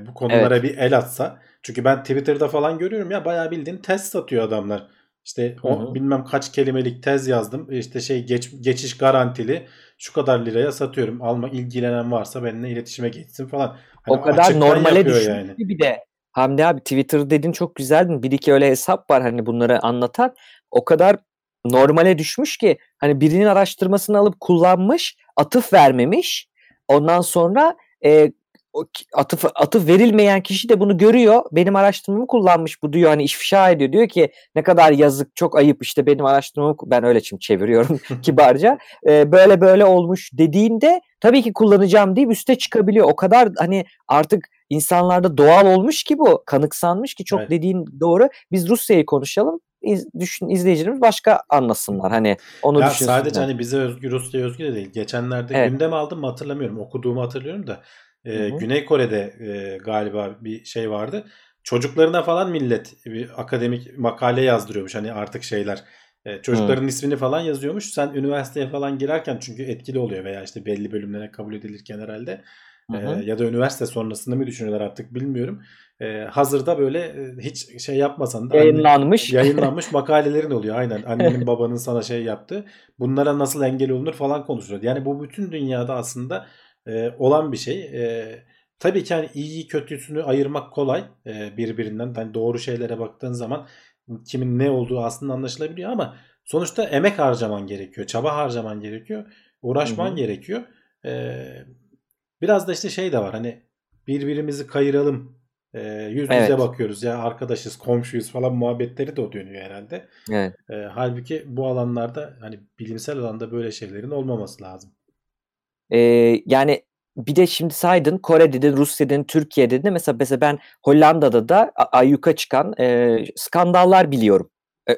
bu konulara Evet. bir el atsa. Çünkü ben Twitter'da falan görüyorum ya bayağı bildiğin tez satıyor adamlar. İşte o hı. bilmem kaç kelimelik tez yazdım. İşte şey geç, geçiş garantili şu kadar liraya satıyorum. Alma ilgilenen varsa benimle iletişime geçsin falan. Hani O kadar normale yapıyor düşmüş yani. bir de Hamdi abi Twitter dedin çok güzeldi. Bir iki öyle hesap var hani bunları anlatan. O kadar normale düşmüş ki hani birinin araştırmasını alıp kullanmış, atıf vermemiş. Ondan sonra e, o atıf atıf verilmeyen kişi de bunu görüyor. Benim araştırmamı kullanmış bu diyor hani ifşa ediyor. Diyor ki ne kadar yazık çok ayıp işte benim araştırmamı ben öyle şimdi çeviriyorum kibarca. Ee, böyle böyle olmuş dediğinde tabii ki kullanacağım deyip üste çıkabiliyor. O kadar hani artık insanlarda doğal olmuş ki bu kanıksanmış ki çok Evet. dediğin doğru. Biz Rusya'yı konuşalım. İz, düşün izleyicilerimiz başka anlasınlar. Hani onu Ya düşünsünler. sadece hani bize özgü Rusya özgü de değil. Geçenlerde Evet. gündem aldım mı hatırlamıyorum. Okuduğumu hatırlıyorum da. E, Hı hı. Güney Kore'de e, galiba bir şey vardı. Çocuklarına falan millet bir akademik makale yazdırıyormuş. Hani artık şeyler e, çocukların ismini falan yazıyormuş. Sen üniversiteye falan girerken çünkü etkili oluyor veya işte belli bölümlere kabul edilirken herhalde. Hı E, hı. ya da üniversite sonrasında mı düşünüyorlar artık bilmiyorum. E, hazırda böyle hiç şey yapmasan da anne- Yayınlanmış. yayınlanmış makalelerin oluyor. Aynen. Annenin babanın sana şey yaptı. Bunlara nasıl engel olunur falan konuşuluyor. Yani bu bütün dünyada aslında e, olan bir şey. E, tabii ki hani iyiyi kötüsünü ayırmak kolay e, birbirinden. Hani doğru şeylere baktığın zaman kimin ne olduğu aslında anlaşılabiliyor ama sonuçta emek harcaman gerekiyor. Çaba harcaman gerekiyor. Uğraşman Hı hı. gerekiyor. E, biraz da işte şey de var. Hani birbirimizi kayıralım. E, yüz yüze Evet. bakıyoruz ya arkadaşız, komşuyuz falan muhabbetleri de o dönüyor herhalde. Evet. E, halbuki bu alanlarda hani bilimsel alanda böyle şeylerin olmaması lazım. Ee, yani bir de şimdi saydın Kore dedin, Rusya dedin, Türkiye dedin. Mesela, mesela ben Hollanda'da da ayyuka çıkan e, skandallar biliyorum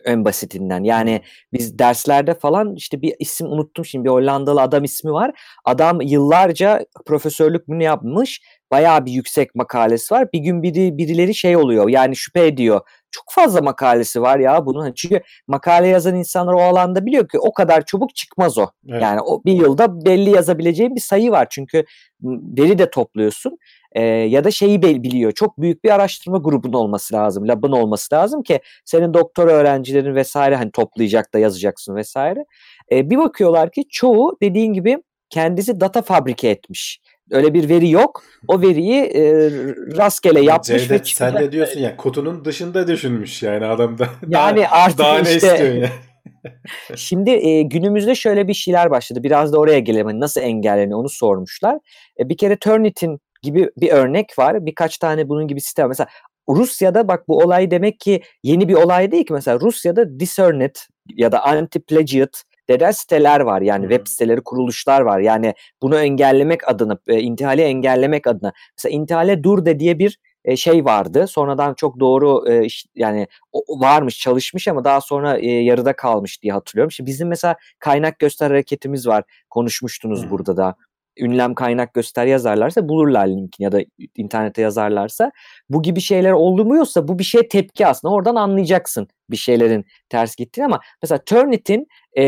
en basitinden. Yani biz derslerde falan işte bir isim unuttum şimdi bir Hollandalı adam ismi var. Adam yıllarca profesörlük bunu yapmış. Bayağı bir yüksek makalesi var. Bir gün biri birileri şey oluyor. Yani şüphe ediyor. Çok fazla makalesi var ya bunun. Çünkü makale yazan insanlar o alanda biliyor ki o kadar çabuk çıkmaz o. Evet. Yani o bir yılda belli yazabileceğin bir sayı var. Çünkü veri de topluyorsun. Ee, ya da şeyi biliyor. Çok büyük bir araştırma grubun olması lazım. Labın olması lazım ki senin doktora öğrencilerin vesaire hani toplayacak da yazacaksın vesaire. Ee, bir bakıyorlar ki çoğu dediğin gibi kendisi data fabrike etmiş. Öyle bir veri yok. O veriyi e, rastgele yapmış ve Cevdet sen çıkacak. de diyorsun ya kutunun dışında düşünmüş yani adam da. Yani artık daha, daha ne işte istiyorsun ya? Şimdi e, günümüzde şöyle bir şeyler başladı. Biraz da oraya gelelim. Hani nasıl engelleniyor onu sormuşlar. E, bir kere Turnitin gibi bir örnek var. Birkaç tane bunun gibi sistem. Mesela Rusya'da bak bu olay demek ki yeni bir olay değil ki. Mesela Rusya'da Discernet ya da Anti-Plagiat denen siteler var. Yani web siteleri, kuruluşlar var. Yani bunu engellemek adına, e, intihali engellemek adına. Mesela intihale dur de diye bir e, şey vardı. Sonradan çok doğru e, yani o- varmış, çalışmış ama daha sonra e, yarıda kalmış diye hatırlıyorum. Şimdi bizim mesela kaynak göster hareketimiz var. Konuşmuştunuz Hı. burada da. Ünlem kaynak göster yazarlarsa bulurlar linkini ya da internete yazarlarsa. Bu gibi şeyler olmuyorsa bu bir şeye tepki aslında. Oradan anlayacaksın bir şeylerin ters gittiğini ama mesela Turnitin e,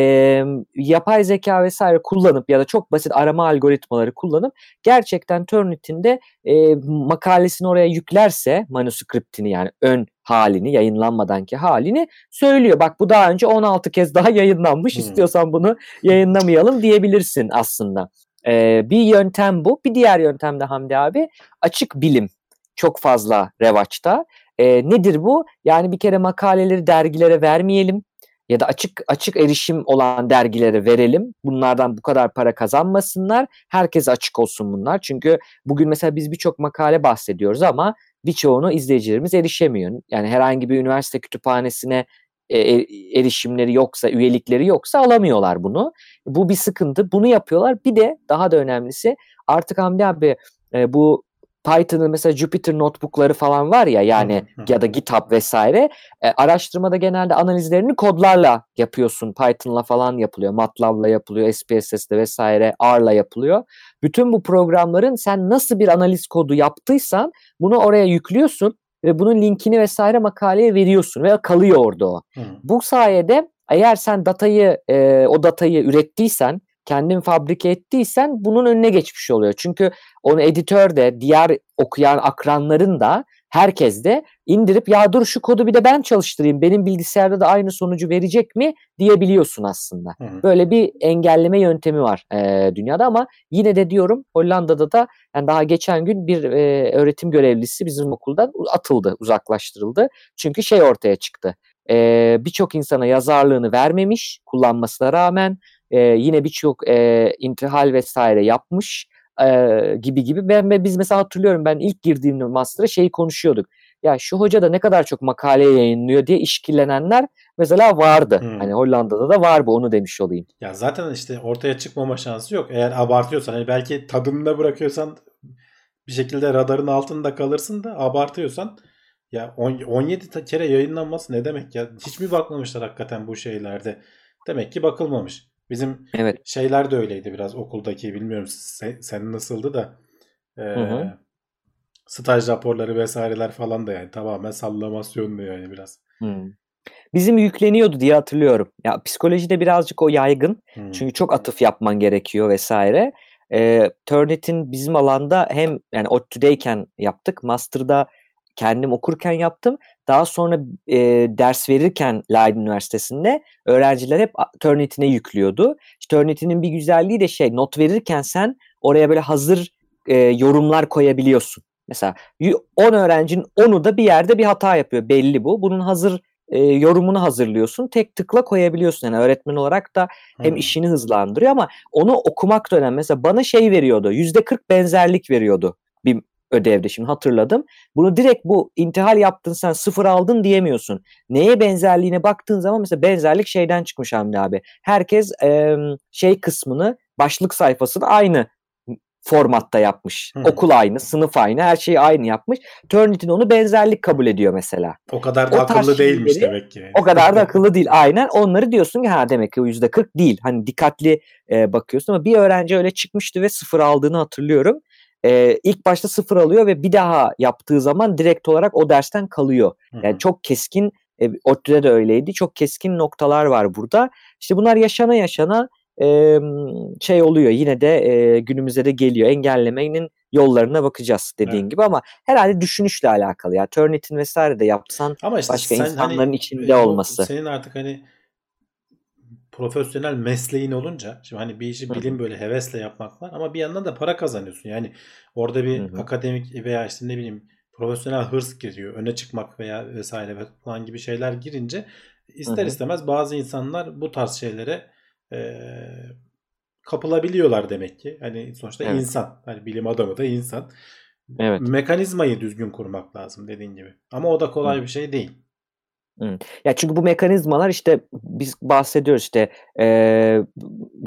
yapay zeka vesaire kullanıp ya da çok basit arama algoritmaları kullanıp gerçekten Turnitin de e, makalesini oraya yüklerse manuskriptini yani ön halini yayınlanmadanki halini söylüyor. Bak bu daha önce 16 kez daha yayınlanmış Hmm. istiyorsan bunu yayınlamayalım diyebilirsin aslında. E, bir yöntem bu. Bir diğer yöntem de Hamdi abi açık bilim çok fazla revaçta. E, nedir bu? Yani bir kere makaleleri dergilere vermeyelim ya da açık açık erişim olan dergilere verelim. Bunlardan bu kadar para kazanmasınlar. Herkese açık olsun bunlar. Çünkü bugün mesela biz birçok makale bahsediyoruz ama birçoğunu izleyicilerimiz erişemiyor. Yani herhangi bir üniversite kütüphanesine erişimleri yoksa, üyelikleri yoksa alamıyorlar bunu. Bu bir sıkıntı. Bunu yapıyorlar. Bir de daha da önemlisi artık Hamdi abi e, bu Python'ın mesela Jupyter notebook'ları falan var ya yani ya da GitHub vesaire e, araştırmada genelde analizlerini kodlarla yapıyorsun. Python'la falan yapılıyor, MATLAB'la yapılıyor, SPSS'le vesaire, R'la yapılıyor. Bütün bu programların sen nasıl bir analiz kodu yaptıysan bunu oraya yüklüyorsun ve bunun linkini vesaire makaleye veriyorsun ve kalıyor orada o. Hı. Bu sayede eğer sen datayı e, o datayı ürettiysen, kendin fabrike ettiysen bunun önüne geçmiş oluyor. Çünkü onu editör de, diğer okuyan akranların da herkes de indirip ya dur şu kodu bir de ben çalıştırayım. Benim bilgisayarda da aynı sonucu verecek mi diyebiliyorsun aslında. Hı hı. Böyle bir engelleme yöntemi var e, dünyada ama yine de diyorum Hollanda'da da yani daha geçen gün bir e, öğretim görevlisi bizim okuldan atıldı, uzaklaştırıldı. Çünkü şey ortaya çıktı. E, birçok insana yazarlığını vermemiş kullanmasına rağmen e, yine birçok e, intihal vesaire yapmış. E, gibi gibi. Ben, ben biz mesela hatırlıyorum ben ilk girdiğimde master'a şeyi konuşuyorduk. Ya şu hoca da ne kadar çok makale yayınlıyor diye işkillenenler mesela vardı. Hmm. Hani Hollanda'da da var bu onu demiş olayım. Ya zaten işte ortaya çıkmama şansı yok. Eğer abartıyorsan hani belki tadında bırakıyorsan bir şekilde radarın altında kalırsın da abartıyorsan ya on- 17 ta- kere yayınlanması ne demek ya? Hiç mi bakmamışlar hakikaten bu şeylerde? Demek ki bakılmamış. Bizim Evet. şeyler de öyleydi biraz okuldaki bilmiyorum sen, sen nasıldı da e, hı. staj raporları vesaireler falan da yani tamamen sallamasyondu yani biraz. Hmm. Bizim yükleniyordu diye hatırlıyorum. Ya psikolojide birazcık o yaygın. Hmm. Çünkü çok atıf yapman gerekiyor vesaire. Ee, Turnitin bizim alanda hem yani ODTÜ'deyken yaptık. Master'da kendim okurken yaptım. Daha sonra e, ders verirken Leiden Üniversitesi'nde öğrenciler hep Turnitin'e yüklüyordu. İşte Turnitin'in bir güzelliği de şey not verirken sen oraya böyle hazır e, yorumlar koyabiliyorsun. Mesela y- 10 öğrencinin 10'u da bir yerde bir hata yapıyor belli bu. Bunun hazır e, yorumunu hazırlıyorsun. Tek tıkla koyabiliyorsun. Yani öğretmen olarak da hem Hmm. işini hızlandırıyor ama onu okumak da önemli. Mesela bana şey veriyordu. %40 benzerlik veriyordu bir ödevde şimdi hatırladım. Bunu direkt bu intihal yaptın sen sıfır aldın diyemiyorsun. Neye benzerliğine baktığın zaman mesela benzerlik şeyden çıkmış Hamdi abi. Herkes e, şey kısmını başlık sayfasını aynı formatta yapmış. Hı. Okul aynı, sınıf aynı, her şeyi aynı yapmış. Turnitin onu benzerlik kabul ediyor mesela. O kadar da O akıllı değilmiş şeyleri- demek ki. O kadar da akıllı değil. Aynen onları diyorsun ki ha demek ki o yüzde 40 değil. Hani dikkatli e, bakıyorsun ama bir öğrenci öyle çıkmıştı ve sıfır aldığını hatırlıyorum. E, ilk başta sıfır alıyor ve bir daha yaptığı zaman direkt olarak o dersten kalıyor. Yani çok keskin e, ODTÜ'de de öyleydi. Çok keskin noktalar var burada. İşte bunlar yaşana yaşana e, şey oluyor. Yine de e, günümüze de geliyor. Engellemenin yollarına bakacağız dediğin Evet. gibi ama herhalde düşünüşle alakalı ya. Turnitin vesaire de yapsan Ama işte başka sen insanların hani, içinde olması. Senin artık hani profesyonel mesleğin olunca şimdi hani bir işi bilim böyle hevesle yapmak var ama bir yandan da para kazanıyorsun. Yani orada bir Hı hı. akademik veya işte ne bileyim profesyonel hırs giriyor. Öne çıkmak veya vesaire falan gibi şeyler girince ister istemez bazı insanlar bu tarz şeylere e, kapılabiliyorlar demek ki. Hani sonuçta Evet. insan. Hani bilim adamı da insan. Evet. Mekanizmayı düzgün kurmak lazım dediğin gibi. Ama o da kolay Hı. bir şey değil. Ya çünkü bu mekanizmalar işte biz bahsediyoruz işte eee,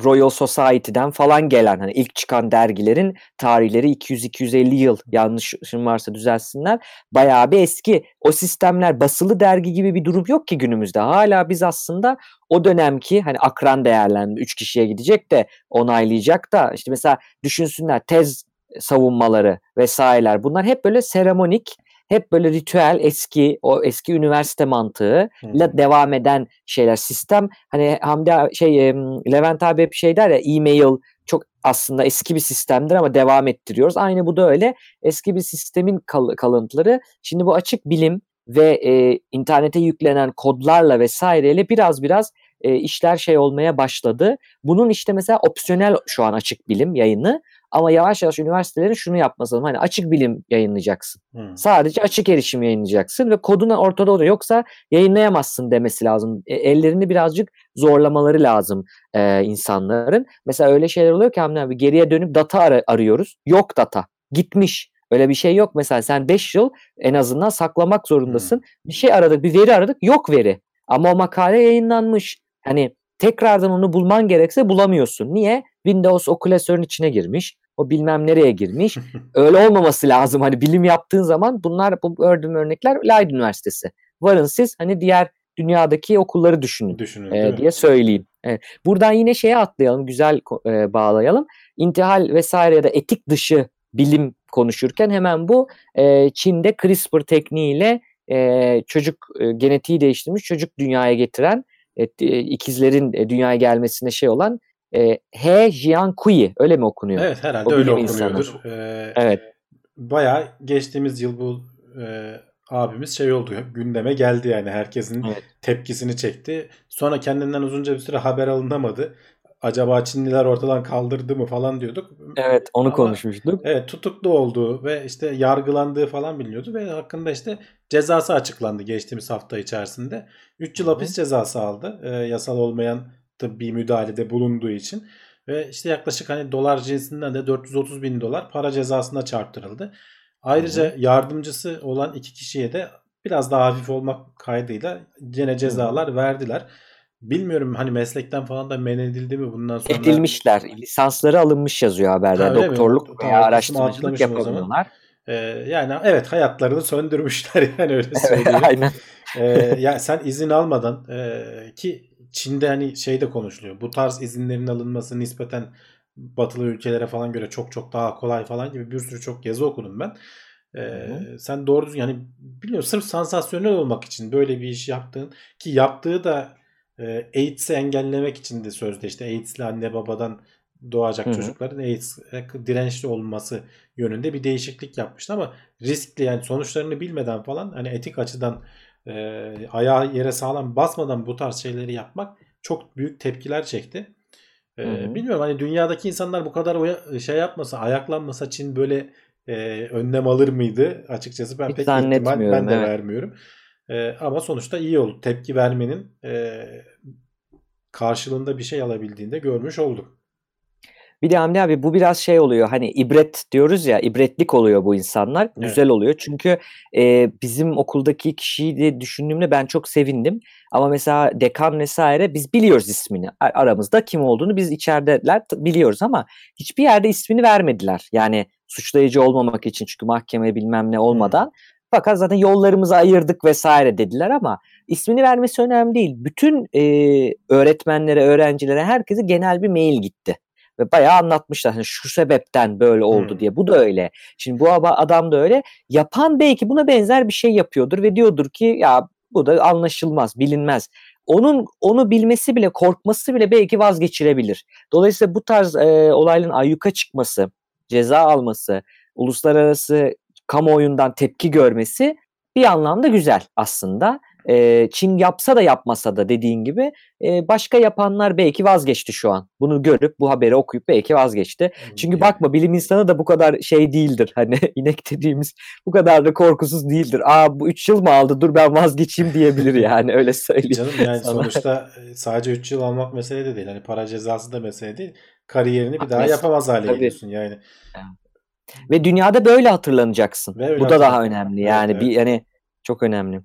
Royal Society'den falan gelen hani ilk çıkan dergilerin tarihleri 200-250 yıl yanlışım varsa düzelsinler. Bayağı bir eski. O sistemler basılı dergi gibi bir durum yok ki günümüzde. Hala biz aslında o dönemki hani akran değerlendirme 3 kişiye gidecek de onaylayacak da işte mesela düşünsünler tez savunmaları vesaireler bunlar hep böyle seremonik hep böyle ritüel eski o eski üniversite mantığıyla Hı. devam eden şeyler sistem hani Hamdi şey Levent abi hep şey der ya e-mail çok aslında eski bir sistemdir ama devam ettiriyoruz. Aynı bu da öyle. Eski bir sistemin kal- kalıntıları. Şimdi bu açık bilim ve e, internete yüklenen kodlarla vesaireyle biraz biraz e, işler şey olmaya başladı. Bunun işte mesela opsiyonel şu an açık bilim yayını ama yavaş yavaş üniversitelerin şunu yapması lazım. Hani açık bilim yayınlayacaksın. Hı. Sadece açık erişim yayınlayacaksın ve kodun ortada oluyor. Yoksa yayınlayamazsın demesi lazım. E, ellerini birazcık zorlamaları lazım e, insanların. Mesela öyle şeyler oluyor ki Hamdi abi geriye dönüp data ara- arıyoruz. Yok data. Gitmiş. Öyle bir şey yok. Mesela sen 5 yıl en azından saklamak zorundasın. Bir şey aradık, bir veri aradık. Yok veri. Ama o makale yayınlanmış. Hani tekrardan onu bulman gerekse bulamıyorsun. Niye? Windows o klasörün içine girmiş. O bilmem nereye girmiş. Öyle olmaması lazım. Hani bilim yaptığın zaman bunlar bu gördüğüm örnekler Leiden Üniversitesi. Varın siz hani diğer dünyadaki okulları düşünün Düşünün e, diye söyleyeyim. Evet. Buradan yine şeye atlayalım, güzel e, bağlayalım. İntihal vesaire ya da etik dışı bilim konuşurken hemen bu e, Çin'de CRISPR tekniğiyle e, çocuk e, genetiği değiştirmiş çocuk dünyaya getiren e, e, ikizlerin e, dünyaya gelmesine şey olan e, He Jiankui öyle mi okunuyor? Evet herhalde O öyle insanı. okunuyordur. Ee, Evet. Bayağı geçtiğimiz yıl bu e, abimiz şey oldu gündeme geldi yani herkesin Evet. tepkisini çekti. Sonra kendinden uzunca bir süre haber alınamadı. Acaba Çinliler ortadan kaldırdı mı falan diyorduk. Evet onu Ama- konuşmuştuk. Evet tutuklu olduğu ve işte yargılandığı falan biliniyordu ve hakkında işte cezası açıklandı geçtiğimiz hafta içerisinde. 3 yıl hapis cezası aldı. e, yasal olmayan tıbbi müdahalede bulunduğu için. Ve işte yaklaşık hani dolar cinsinden de 430 bin dolar para cezasına çarptırıldı. Ayrıca yardımcısı olan iki kişiye de biraz daha hafif olmak kaydıyla gene cezalar verdiler. Bilmiyorum hani meslekten falan da men edildi mi bundan sonra? Edilmişler. Lisansları alınmış yazıyor haberde. Mi? Doktorluk Tamam, veya kısmı araştırmacılık yapamıyorlar. Ee, yani evet hayatlarını söndürmüşler yani öyle Evet, söyleyeyim. aynen. Ee, ya sen izin almadan e, ki Çin'de hani şey de konuşuluyor. Bu tarz izinlerin alınması nispeten batılı ülkelere falan göre çok çok daha kolay falan gibi bir sürü çok yazı okudum ben. Ee, sen doğru düzgün yani bilmiyorum sırf sansasyonel olmak için böyle bir iş yaptığın ki yaptığı da e, AIDS'i engellemek için de sözde işte AIDS'li anne babadan doğacak Hı hı. çocukların AIDS'e dirençli olması yönünde bir değişiklik yapmıştı ama riskli yani sonuçlarını bilmeden falan hani etik açıdan e, ayağı yere sağlam basmadan bu tarz şeyleri yapmak çok büyük tepkiler çekti. E, Hı hı. bilmiyorum hani dünyadaki insanlar bu kadar oya- şey yapmasa, ayaklanmasa Çin böyle e, önlem alır mıydı? Açıkçası ben Hiç pek ihtimal ben de evet. vermiyorum. E, ama sonuçta iyi oldu. Tepki vermenin e, karşılığında bir şey alabildiğinde görmüş olduk. Bir de Hamdi abi bu biraz şey oluyor hani ibret diyoruz ya ibretlik oluyor bu insanlar. Güzel oluyor çünkü e, bizim okuldaki kişiyi de düşündüğümde ben çok sevindim. Ama mesela dekan vesaire biz biliyoruz ismini. Aramızda kim olduğunu biz içerideler biliyoruz ama hiçbir yerde ismini vermediler. Yani suçlayıcı olmamak için çünkü mahkeme bilmem ne olmadan. Fakat zaten yollarımızı ayırdık vesaire dediler ama ismini vermesi önemli değil. Bütün e, öğretmenlere, öğrencilere, herkese genel bir mail gitti. Ve bayağı anlatmışlar hani şu sebepten böyle oldu Hmm. diye. Bu da öyle. Şimdi bu adam da öyle. Yapan belki buna benzer bir şey yapıyordur ve diyordur ki ya bu da anlaşılmaz, bilinmez. Onun onu bilmesi bile, korkması bile belki vazgeçirebilir. Dolayısıyla bu tarz e, olayların ayyuka çıkması, ceza alması, uluslararası kamuoyundan tepki görmesi bir anlamda güzel aslında. E, Çin yapsa da yapmasa da dediğin gibi e, başka yapanlar belki vazgeçti şu an. Bunu görüp bu haberi okuyup belki vazgeçti. Çünkü bakma bilim insanı da bu kadar şey değildir. Hani inek dediğimiz bu kadar da korkusuz değildir. Aa bu 3 yıl mı aldı dur ben vazgeçeyim diyebilir yani öyle söyleyeyim. Canım yani sana. sonuçta e, sadece 3 yıl almak mesele de değil. Hani para cezası da mesele değil. Kariyerini bir daha yapamaz hale Tabii. geliyorsun yani. Ve dünyada böyle hatırlanacaksın. Ve bu da daha önemli. Evet, Yani evet. bir yani çok önemli.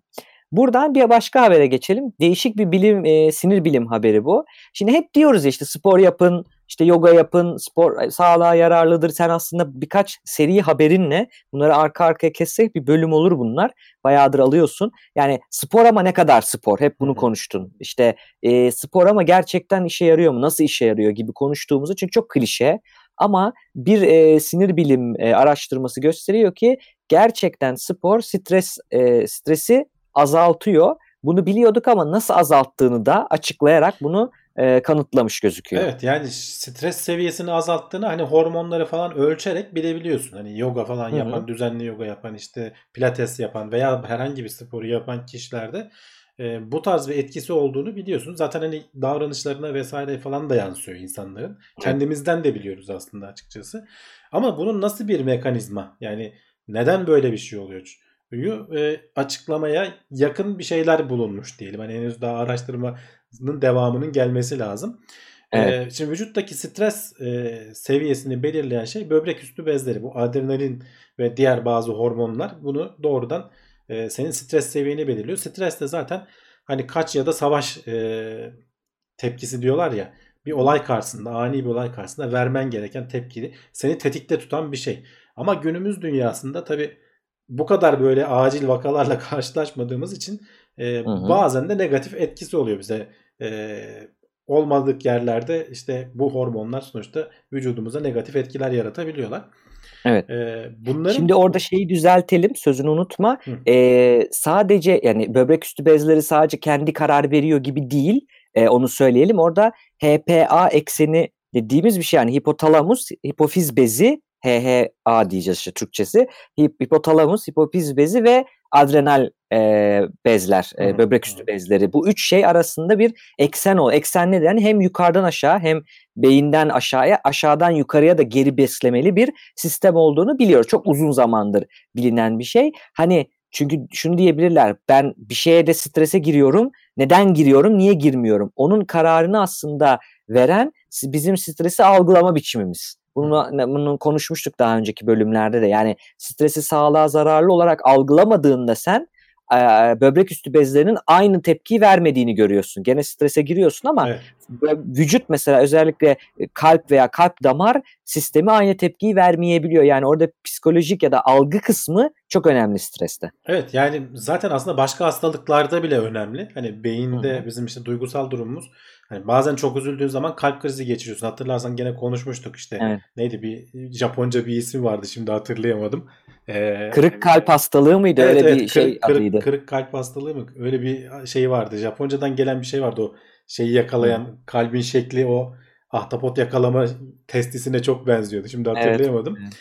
Buradan bir başka habere geçelim. Değişik bir bilim e, sinir bilim haberi bu. Şimdi hep diyoruz ya işte spor yapın, işte yoga yapın, spor e, sağlığa yararlıdır. Sen aslında birkaç seri haberinle bunları arka arkaya kessek bir bölüm olur bunlar. Bayağıdır alıyorsun. Yani spor ama ne kadar spor? Hep bunu konuştun. İşte e, spor ama gerçekten işe yarıyor mu? Nasıl işe yarıyor gibi konuştuğumuzu çünkü çok klişe. Ama bir e, sinir bilim e, araştırması gösteriyor ki gerçekten spor stres e, stresi azaltıyor. Bunu biliyorduk ama nasıl azalttığını da açıklayarak bunu e, kanıtlamış gözüküyor. Evet yani stres seviyesini azalttığını hani hormonları falan ölçerek bilebiliyorsun. Hani yoga falan Hı hı. yapan, düzenli yoga yapan, işte pilates yapan veya herhangi bir sporu yapan kişilerde e, bu tarz bir etkisi olduğunu biliyorsun. Zaten hani davranışlarına vesaire falan da yansıyor insanların. Kendimizden de biliyoruz aslında açıkçası. Ama bunun nasıl bir mekanizma? Yani neden böyle bir şey oluyor? E, açıklamaya yakın bir şeyler bulunmuş diyelim. Hani henüz daha araştırmanın devamının gelmesi lazım. Evet. Ee, şimdi vücuttaki stres e, seviyesini belirleyen şey böbrek üstü bezleri. Bu adrenalin ve diğer bazı hormonlar bunu doğrudan e, senin stres seviyeni belirliyor. Stres de zaten hani kaç ya da savaş e, tepkisi diyorlar ya. Bir olay karşısında, ani bir olay karşısında vermen gereken tepkiyi seni tetikte tutan bir şey. Ama günümüz dünyasında tabi bu kadar böyle acil vakalarla karşılaşmadığımız için e, Hı hı. bazen de negatif etkisi oluyor bize. E, olmadık yerlerde işte bu hormonlar sonuçta vücudumuza negatif etkiler yaratabiliyorlar. Evet. E, bunların Şimdi orada şeyi düzeltelim sözünü unutma. Hı. Ee, sadece yani böbrek üstü bezleri sadece kendi karar veriyor gibi değil. Ee, onu söyleyelim. Orada HPA ekseni dediğimiz bir şey yani hipotalamus, hipofiz bezi, HHA diyeceğiz işte Türkçesi. Hip, hipotalamus, hipofiz bezi ve adrenal e, bezler, e, böbrek üstü bezleri. Bu üç şey arasında bir eksen o. Eksen nedir? Yani hem yukarıdan aşağı hem beyinden aşağıya, aşağıdan yukarıya da geri beslemeli bir sistem olduğunu biliyoruz. Çok uzun zamandır bilinen bir şey. Hani çünkü şunu diyebilirler. Ben bir şeye de strese giriyorum. Neden giriyorum? Niye girmiyorum? Onun kararını aslında veren bizim stresi algılama biçimimiz. Bunu, bunu konuşmuştuk daha önceki bölümlerde de. Yani stresi sağlığa zararlı olarak algılamadığında sen e, böbrek üstü bezlerinin aynı tepkiyi vermediğini görüyorsun. Gene strese giriyorsun ama Evet. Ve vücut mesela özellikle e, kalp veya kalp damar sistemi aynı tepkiyi vermeyebiliyor. Yani orada psikolojik ya da algı kısmı çok önemli streste. Evet yani zaten aslında başka hastalıklarda bile önemli. Hani beyinde Hı hı. bizim işte duygusal durumumuz. Hani bazen çok üzüldüğün zaman kalp krizi geçiriyorsun. Hatırlarsan gene konuşmuştuk işte. Evet. Neydi bir Japonca bir ismi vardı şimdi hatırlayamadım. Ee, Kırık kalp hastalığı mıydı? Evet, Öyle evet, bir şey kırık, kırık, adıydı. kırık kalp hastalığı mı? Öyle bir şey vardı. Japoncadan gelen bir şey vardı o şeyi yakalayan kalbin şekli o ahtapot yakalama testisine çok benziyordu. Şimdi hatırlayamadım. Evet.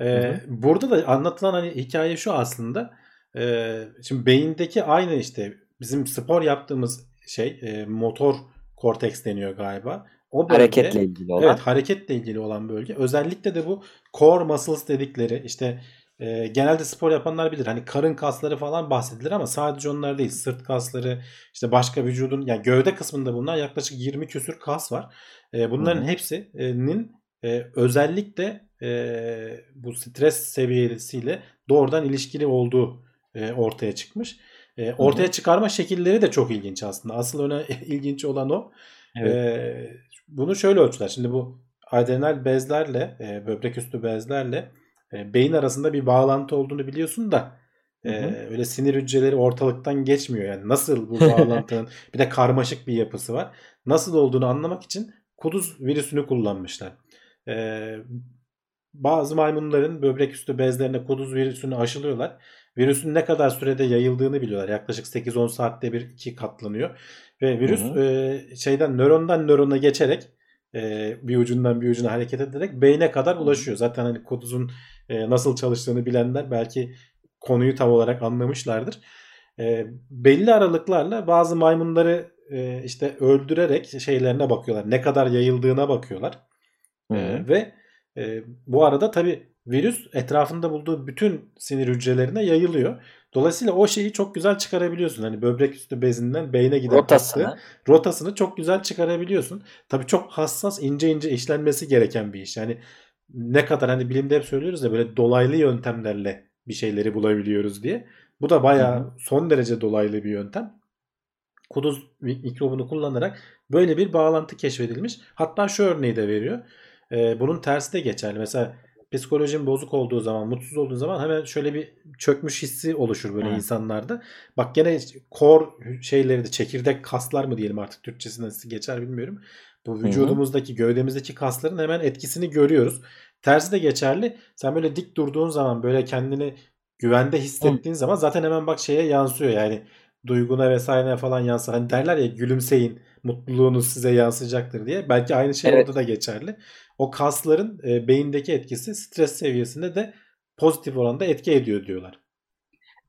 Ee, burada da anlatılan hani hikaye şu aslında. Ee, şimdi beyindeki aynı işte bizim spor yaptığımız şey e, motor korteks deniyor galiba. O bölge, Hareketle ilgili olan. Evet hareketle ilgili olan bölge. Özellikle de bu core muscles dedikleri işte e, genelde spor yapanlar bilir. Hani karın kasları falan bahsedilir ama sadece onlar değil. Sırt kasları işte başka vücudun yani gövde kısmında bunlar yaklaşık 20 küsür kas var. E, bunların Hı hı. hepsinin e, özellikle e, bu stres seviyesiyle doğrudan ilişkili olduğu e, ortaya çıkmış. E, ortaya çıkarma şekilleri de çok ilginç aslında. Asıl öne ilginç olan o. Evet. Ee, bunu şöyle ölçüler. Şimdi bu adrenal bezlerle, e, böbrek üstü bezlerle e, beyin arasında bir bağlantı olduğunu biliyorsun da e, öyle sinir hücreleri ortalıktan geçmiyor. Yani nasıl bu bağlantının bir de karmaşık bir yapısı var. Nasıl olduğunu anlamak için kuduz virüsünü kullanmışlar. E, bazı maymunların böbrek üstü bezlerine kuduz virüsünü aşılıyorlar. Virüsün ne kadar sürede yayıldığını biliyorlar. Yaklaşık 8-10 saatte bir iki katlanıyor. Ve virüs Hı e, şeyden nörondan nörona geçerek e, bir ucundan bir ucuna hareket ederek beyne kadar ulaşıyor. Zaten hani kuduzun e, nasıl çalıştığını bilenler belki konuyu tam olarak anlamışlardır. E, belli aralıklarla bazı maymunları e, işte öldürerek şeylerine bakıyorlar. Ne kadar yayıldığına bakıyorlar. Hı E, ve e, bu arada tabi virüs etrafında bulduğu bütün sinir hücrelerine yayılıyor. Dolayısıyla o şeyi çok güzel çıkarabiliyorsun. Hani böbrek üstü bezinden beyne giden Rotasını. hattı, rotasını çok güzel çıkarabiliyorsun. Tabii çok hassas, ince ince işlenmesi gereken bir iş. Yani ne kadar hani bilimde hep söylüyoruz ya böyle dolaylı yöntemlerle bir şeyleri bulabiliyoruz diye. Bu da bayağı son derece dolaylı bir yöntem. Kuduz mikrobunu kullanarak böyle bir bağlantı keşfedilmiş. Hatta şu örneği de veriyor. Ee, bunun tersi de geçerli. Mesela psikolojin bozuk olduğu zaman, mutsuz olduğu zaman hemen şöyle bir çökmüş hissi oluşur böyle Hı. insanlarda. Bak gene core şeyleri de çekirdek kaslar mı diyelim artık Türkçesi nasıl geçer bilmiyorum. Bu vücudumuzdaki, gövdemizdeki kasların hemen etkisini görüyoruz. Tersi de geçerli. Sen böyle dik durduğun zaman böyle kendini güvende hissettiğin zaman zaten hemen bak şeye yansıyor yani duyguna vesaire falan yansır. Hani derler ya gülümseyin mutluluğunuz size yansıyacaktır diye. Belki aynı şey Evet. orada da geçerli. O kasların e, beyindeki etkisi stres seviyesinde de pozitif oranda etki ediyor diyorlar.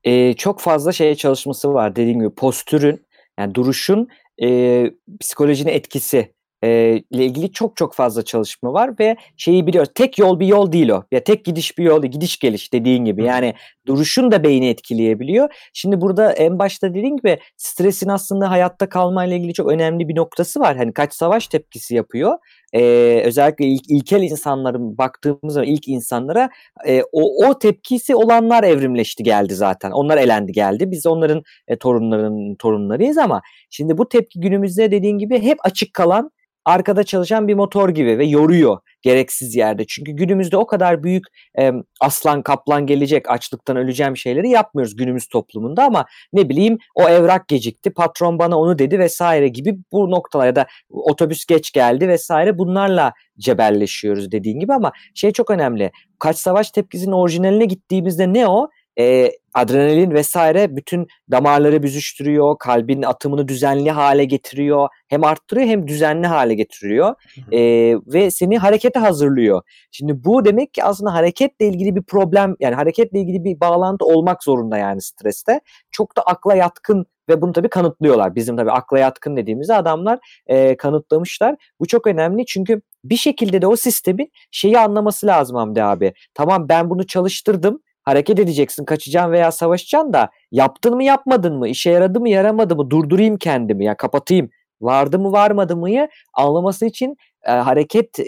Ee, çok fazla şeye çalışması var dediğim gibi postürün yani duruşun e, psikolojinin etkisi e, ile ilgili çok çok fazla çalışma var ve şeyi biliyoruz tek yol bir yol değil o ya tek gidiş bir yol gidiş geliş dediğin gibi yani duruşun da beyni etkileyebiliyor. Şimdi burada en başta dediğin gibi stresin aslında hayatta kalma ile ilgili çok önemli bir noktası var. Hani kaç savaş tepkisi yapıyor. Ee, özellikle ilk, ilkel insanların baktığımız zaman ilk insanlara e, o, o tepkisi olanlar evrimleşti geldi zaten. Onlar elendi geldi. Biz onların e, torunlarının torunlarıyız ama şimdi bu tepki günümüzde dediğin gibi hep açık kalan arkada çalışan bir motor gibi ve yoruyor gereksiz yerde. Çünkü günümüzde o kadar büyük e, aslan kaplan gelecek açlıktan öleceğim şeyleri yapmıyoruz günümüz toplumunda ama ne bileyim o evrak gecikti patron bana onu dedi vesaire gibi bu noktalar da otobüs geç geldi vesaire bunlarla cebelleşiyoruz dediğin gibi ama şey çok önemli kaç savaş tepkisinin orijinaline gittiğimizde ne o? Ee, adrenalin vesaire bütün damarları büzüştürüyor, kalbin atımını düzenli hale getiriyor. Hem arttırıyor hem düzenli hale getiriyor. Hı hı. Ee, ve seni harekete hazırlıyor. Şimdi bu demek ki aslında hareketle ilgili bir problem yani hareketle ilgili bir bağlantı olmak zorunda yani streste. Çok da akla yatkın ve bunu tabii kanıtlıyorlar. Bizim tabii akla yatkın dediğimizde adamlar e, kanıtlamışlar. Bu çok önemli çünkü bir şekilde de o sistemin şeyi anlaması lazım Hamdi abi. Tamam ben bunu çalıştırdım. Hareket edeceksin, kaçacaksın veya savaşacaksın da yaptın mı yapmadın mı, işe yaradı mı yaramadı mı, durdurayım kendimi ya kapatayım, vardı mı varmadı mıyı anlaması için e, hareket e,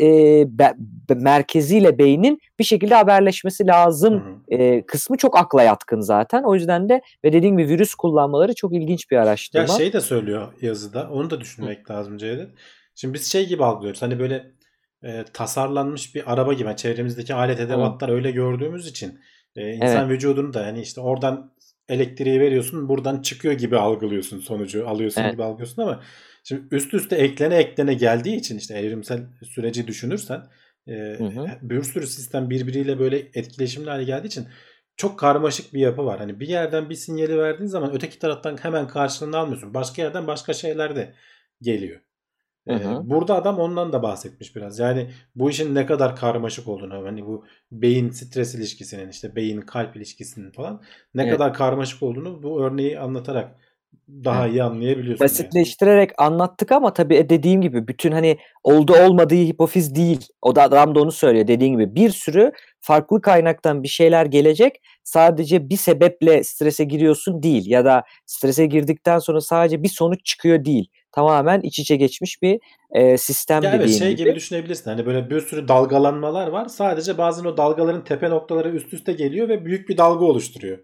be, be- merkeziyle beynin bir şekilde haberleşmesi lazım Hı hı. e, kısmı çok akla yatkın zaten. O yüzden de ve dediğim gibi virüs kullanmaları çok ilginç bir Ya araştırma. şey de söylüyor yazıda. Onu da düşünmek lazım Cevdet. Şimdi biz şey gibi algılıyoruz. Hani böyle e, tasarlanmış bir araba gibi. Yani çevremizdeki alet edevatlar öyle gördüğümüz için e, insan vücudunu da yani işte oradan elektriği veriyorsun buradan çıkıyor gibi algılıyorsun sonucu alıyorsun Evet. gibi algılıyorsun ama şimdi üst üste eklene eklene geldiği için işte evrimsel süreci düşünürsen e, Hı hı. bir sürü sistem birbiriyle böyle etkileşimli hale geldiği için çok karmaşık bir yapı var. Hani bir yerden bir sinyali verdiğin zaman öteki taraftan hemen karşılığını almıyorsun. Başka yerden başka şeyler de geliyor. Hı hı. burada adam ondan da bahsetmiş biraz. Yani bu işin ne kadar karmaşık olduğunu, hani bu beyin stres ilişkisinin, işte beyin kalp ilişkisinin falan ne Evet. kadar karmaşık olduğunu bu örneği anlatarak daha Evet. iyi anlayabiliyorsun. yani. Basitleştirerek anlattık ama tabii e, dediğim gibi bütün hani oldu olmadığı hipofiz değil. O da adam da onu söylüyor dediğim gibi bir sürü farklı kaynaktan bir şeyler gelecek. Sadece bir sebeple strese giriyorsun değil ya da strese girdikten sonra sadece bir sonuç çıkıyor değil. Tamamen iç içe geçmiş bir e, sistem Ya evet dediğin şey gibi. gibi düşünebilirsin. Hani böyle bir sürü dalgalanmalar var. Sadece bazen o dalgaların tepe noktaları üst üste geliyor ve büyük bir dalga oluşturuyor.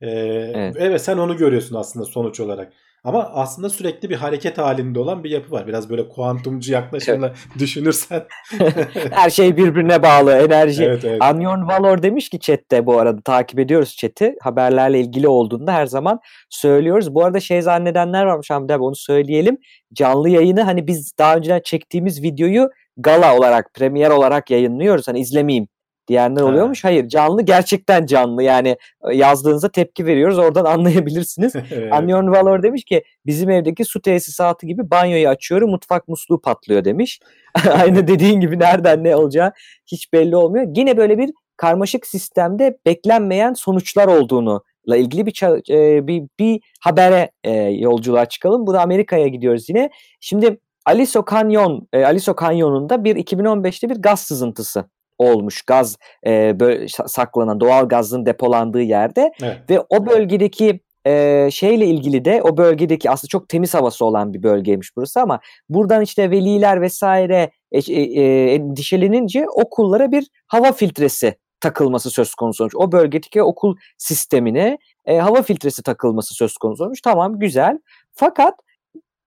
Ee, Evet. evet sen onu görüyorsun aslında sonuç olarak. Ama aslında sürekli bir hareket halinde olan bir yapı var. Biraz böyle kuantumcu yaklaşımla düşünürsen. Her şey birbirine bağlı. Enerji evet evet. Anyon Valor demiş ki chatte bu arada takip ediyoruz chat'i. Haberlerle ilgili olduğunda her zaman söylüyoruz. Bu arada şey zannedenler varmış Hamdi abi onu söyleyelim. Canlı yayını hani biz daha önceden çektiğimiz videoyu gala olarak, premier olarak yayınlıyoruz. Hani izlemeyeyim diyenler Ha. oluyormuş. Hayır canlı gerçekten canlı yani e, yazdığınızda tepki veriyoruz oradan anlayabilirsiniz. Evet. Anyon Valor demiş ki bizim evdeki su tesisatı gibi banyoyu açıyorum mutfak musluğu patlıyor demiş. Aynı dediğin gibi nereden ne olacağı hiç belli olmuyor. Yine böyle bir karmaşık sistemde beklenmeyen sonuçlar olduğunu la ilgili bir e, bir, bir habere e, yolculuğa çıkalım. Bu da Amerika'ya gidiyoruz yine. Şimdi Aliso Canyon, e, Aliso Canyonu'nda bir 2015'te bir gaz sızıntısı olmuş. Gaz e, böyle sa- saklanan doğal gazın depolandığı yerde Evet. ve o bölgedeki e, şeyle ilgili de o bölgedeki aslında çok temiz havası olan bir bölgeymiş burası ama buradan işte veliler vesaire e, e, e, endişelenince okullara bir hava filtresi takılması söz konusu olmuş. O bölgedeki okul sistemine e, hava filtresi takılması söz konusu olmuş. Tamam güzel. Fakat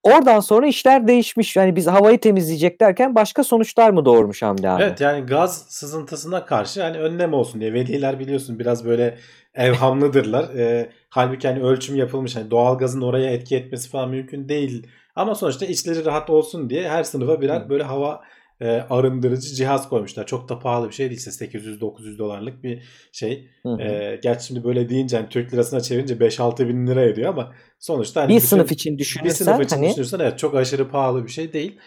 oradan sonra işler değişmiş. Yani biz havayı temizleyecek derken başka sonuçlar mı doğurmuş Hamdi abi? Evet yani gaz sızıntısına karşı hani önlem olsun diye veliler biliyorsun biraz böyle evhamlıdırlar. Ee, halbuki hani ölçüm yapılmış hani doğal gazın oraya etki etmesi falan mümkün değil. Ama sonuçta içleri rahat olsun diye her sınıfa birer böyle hava e, arındırıcı cihaz koymuşlar. Çok da pahalı bir şey değil işte 800-900 dolarlık bir şey. Hı hı. Ee, gerçi şimdi böyle deyince hani Türk lirasına çevirince 5-6 bin lira ediyor ama sonuçta hani bir bütün- sınıf için bir düşünürsen sınıf için hani düşünürsen evet çok aşırı pahalı bir şey değil.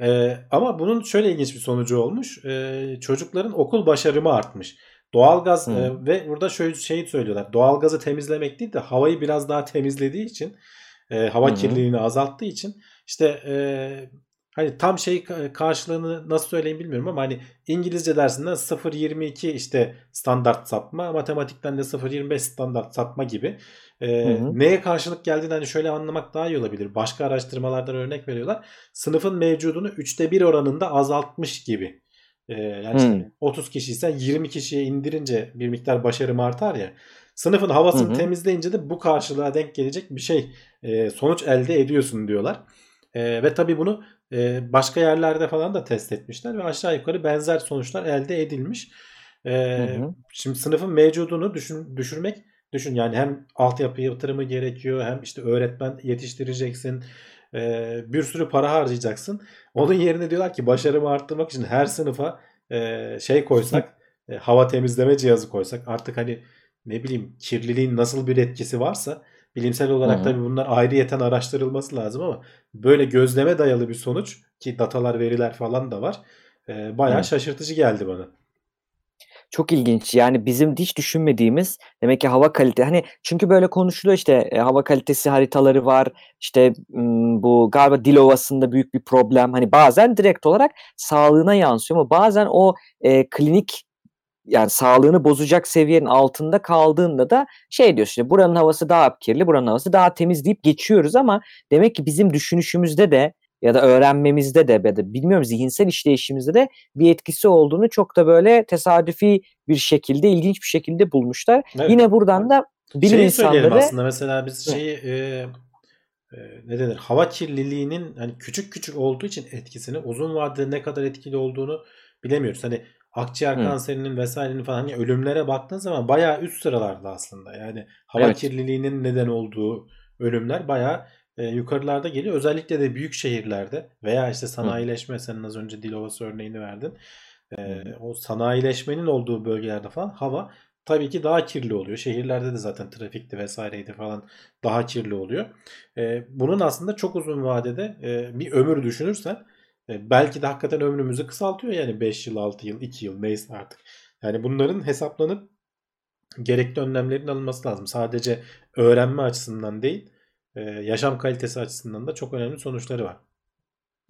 Ee, ama bunun şöyle ilginç bir sonucu olmuş. Ee, çocukların okul başarımı artmış. Doğalgaz e, ve burada şöyle şeyi söylüyorlar. Doğalgazı temizlemek değil de havayı biraz daha temizlediği için e, hava hı. kirliliğini azalttığı için işte e, hani tam şey ka- karşılığını nasıl söyleyeyim bilmiyorum ama hani İngilizce dersinden 0.22 işte standart sapma, matematikten de 0.25 standart sapma gibi e, Hı hı. neye karşılık geldiğini hani şöyle anlamak daha iyi olabilir. Başka araştırmalardan örnek veriyorlar. Sınıfın mevcudunu 3'te 1 oranında azaltmış gibi. E, yani işte Hmm. 30 kişiysen 20 kişiye indirince bir miktar başarım artar ya. Sınıfın havasını Hı hı. temizleyince de bu karşılığa denk gelecek bir şey e, sonuç elde ediyorsun diyorlar. E, ve tabii bunu e, başka yerlerde falan da test etmişler ve aşağı yukarı benzer sonuçlar elde edilmiş. E, Hı hı. Şimdi sınıfın mevcudunu düşün, düşürmek düşün yani hem altyapı yatırımı gerekiyor hem işte öğretmen yetiştireceksin. E, bir sürü para harcayacaksın. Onun yerine diyorlar ki başarımı arttırmak için her sınıfa e, şey koysak e, hava temizleme cihazı koysak artık hani ne bileyim kirliliğin nasıl bir etkisi varsa bilimsel olarak tabii bunlar ayrıyeten araştırılması lazım ama böyle gözleme dayalı bir sonuç ki datalar veriler falan da var e, bayağı Hı. şaşırtıcı geldi bana. Çok ilginç. Yani bizim hiç düşünmediğimiz demek ki hava kalite hani çünkü böyle konuşuluyor işte e, hava kalitesi haritaları var. İşte m, bu galiba dil ovasında büyük bir problem. Hani bazen direkt olarak sağlığına yansıyor ama bazen o e, klinik yani sağlığını bozacak seviyenin altında kaldığında da şey diyor işte buranın havası daha kirli, buranın havası daha temiz deyip geçiyoruz ama demek ki bizim düşünüşümüzde de ya da öğrenmemizde de ya da bilmiyorum zihinsel işleyişimizde de bir etkisi olduğunu çok da böyle tesadüfi bir şekilde ilginç bir şekilde bulmuşlar. Evet. Yine buradan da bilim Şeyi insanları aslında mesela biz şeyi e, e, ne denir hava kirliliğinin hani küçük küçük olduğu için etkisini uzun vadede ne kadar etkili olduğunu bilemiyoruz. Hani akciğer Hı. kanserinin vesairenin falan hani ölümlere baktığın zaman bayağı üst sıralarda aslında. Yani hava Evet. kirliliğinin neden olduğu ölümler bayağı e, yukarılarda geliyor. Özellikle de büyük şehirlerde veya işte sanayileşme senin az önce Dilovası örneğini verdin. E, o sanayileşmenin olduğu bölgelerde falan hava tabii ki daha kirli oluyor. Şehirlerde de zaten trafikti vesaireydi falan daha kirli oluyor. E, bunun aslında çok uzun vadede e, bir ömür düşünürsen belki de hakikaten ömrümüzü kısaltıyor yani 5 yıl, 6 yıl, 2 yıl neyse artık. Yani bunların hesaplanıp gerekli önlemlerin alınması lazım. Sadece öğrenme açısından değil, e, yaşam kalitesi açısından da çok önemli sonuçları var.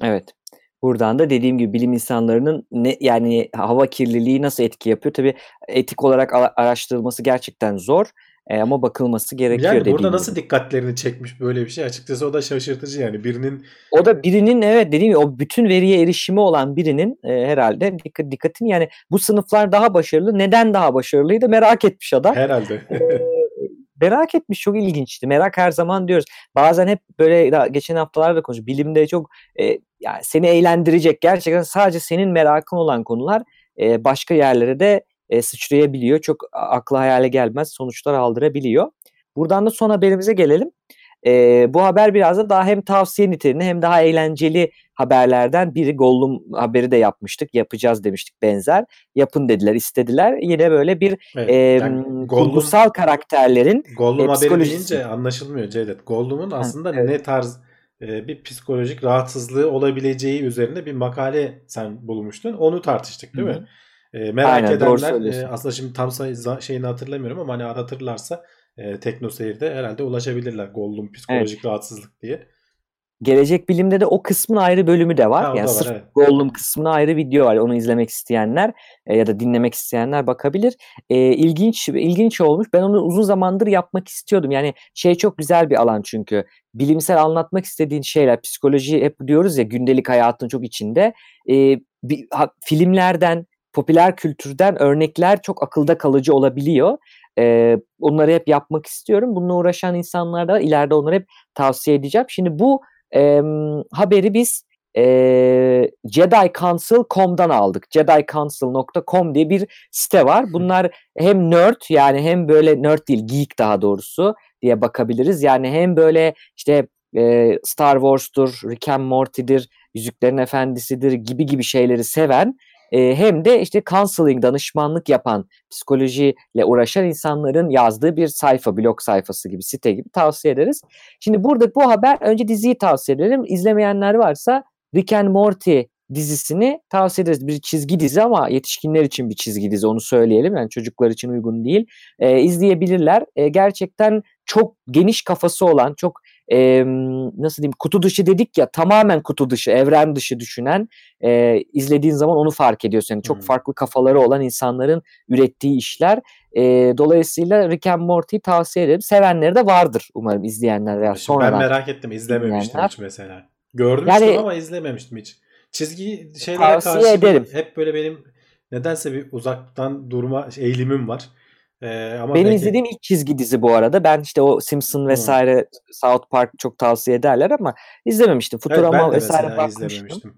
Evet. Buradan da dediğim gibi bilim insanlarının ne yani hava kirliliği nasıl etki yapıyor? Tabii etik olarak ara- araştırılması gerçekten zor e, ama bakılması gerekiyor Yani burada gibi. nasıl dikkatlerini çekmiş böyle bir şey açıkçası o da şaşırtıcı yani birinin O da birinin evet dediğim gibi o bütün veriye erişimi olan birinin e, herhalde dikkat, dikkatini yani bu sınıflar daha başarılı. Neden daha başarılıydı merak etmiş adam. herhalde Ee, merak etmiş çok ilginçti. Merak her zaman diyoruz. Bazen hep böyle daha geçen haftalarda konuştuk. Bilimde çok e, yani seni eğlendirecek gerçekten sadece senin merakın olan konular e, başka yerlere de e, sıçrayabiliyor. Çok akla hayale gelmez sonuçlar aldırabiliyor. Buradan da son haberimize gelelim. E, bu haber biraz da daha hem tavsiye niteliğinde hem daha eğlenceli haberlerden biri. Gollum haberi de yapmıştık. Yapacağız demiştik benzer. Yapın dediler, istediler. Yine böyle bir evet, e, yani Gollum, kurgusal karakterlerin Gollum e, haberi psikolojisi. deyince anlaşılmıyor Cevdet. Gollum'un aslında evet. ne tarz e, bir psikolojik rahatsızlığı olabileceği üzerine bir makale sen bulmuştun. Onu tartıştık değil Hı mi? E, merak Aynen, edenler e, aslında şimdi tam şeyini hatırlamıyorum ama hani aratırlarsa e, Teknoseyir'de herhalde ulaşabilirler Gollum psikolojik rahatsızlık diye. Gelecek bilimde de o kısmın ayrı bölümü de var. Ha, yani da var, sırf evet. Gollum kısmına ayrı video var. Onu izlemek isteyenler e, ya da dinlemek isteyenler bakabilir. E, ilginç ilginç olmuş. Ben onu uzun zamandır yapmak istiyordum. Yani şey çok güzel bir alan çünkü. Bilimsel anlatmak istediğin şeyler, psikoloji hep diyoruz ya gündelik hayatın çok içinde. E, bir, ha- filmlerden, popüler kültürden örnekler çok akılda kalıcı olabiliyor. E, onları hep yapmak istiyorum. Bununla uğraşan insanlar da ileride onları hep tavsiye edeceğim. Şimdi bu e, haberi biz e, JediCouncil.com'dan aldık. JediCouncil.com diye bir site var. Bunlar hem nerd yani hem böyle nerd değil geek daha doğrusu diye bakabiliriz. Yani hem böyle işte e, Star Wars'tur, Rick and Morty'dir, Yüzüklerin Efendisi'dir gibi gibi şeyleri seven e, hem de işte counseling danışmanlık yapan psikolojiyle uğraşan insanların yazdığı bir sayfa, blog sayfası gibi, site gibi tavsiye ederiz. Şimdi burada bu haber önce diziyi tavsiye edelim. İzlemeyenler varsa Rick and Morty dizisini tavsiye ederiz. Bir çizgi dizi ama yetişkinler için bir çizgi dizi onu söyleyelim. Yani çocuklar için uygun değil. Ee, izleyebilirler. Ee, gerçekten çok geniş kafası olan, çok e, nasıl diyeyim kutu dışı dedik ya tamamen kutu dışı, evren dışı düşünen e, izlediğin zaman onu fark ediyorsun. Yani çok Hmm. farklı kafaları olan insanların ürettiği işler. E, dolayısıyla Rick and Morty'yi tavsiye ederim. Sevenleri de vardır umarım izleyenler veya sonradan. ben merak ettim izlememiştim dinleyenler. hiç mesela. Görmüştüm Yani- ama izlememiştim hiç. Çizgi şeylere karşı ederim. hep böyle benim nedense bir uzaktan durma eğilimim var. Ee, ama Benim belki- izlediğim ilk çizgi dizi bu arada. Ben işte o Simpson vesaire South Park çok tavsiye ederler ama izlememiştim. Evet, Futurama de vesaire bakmıştım.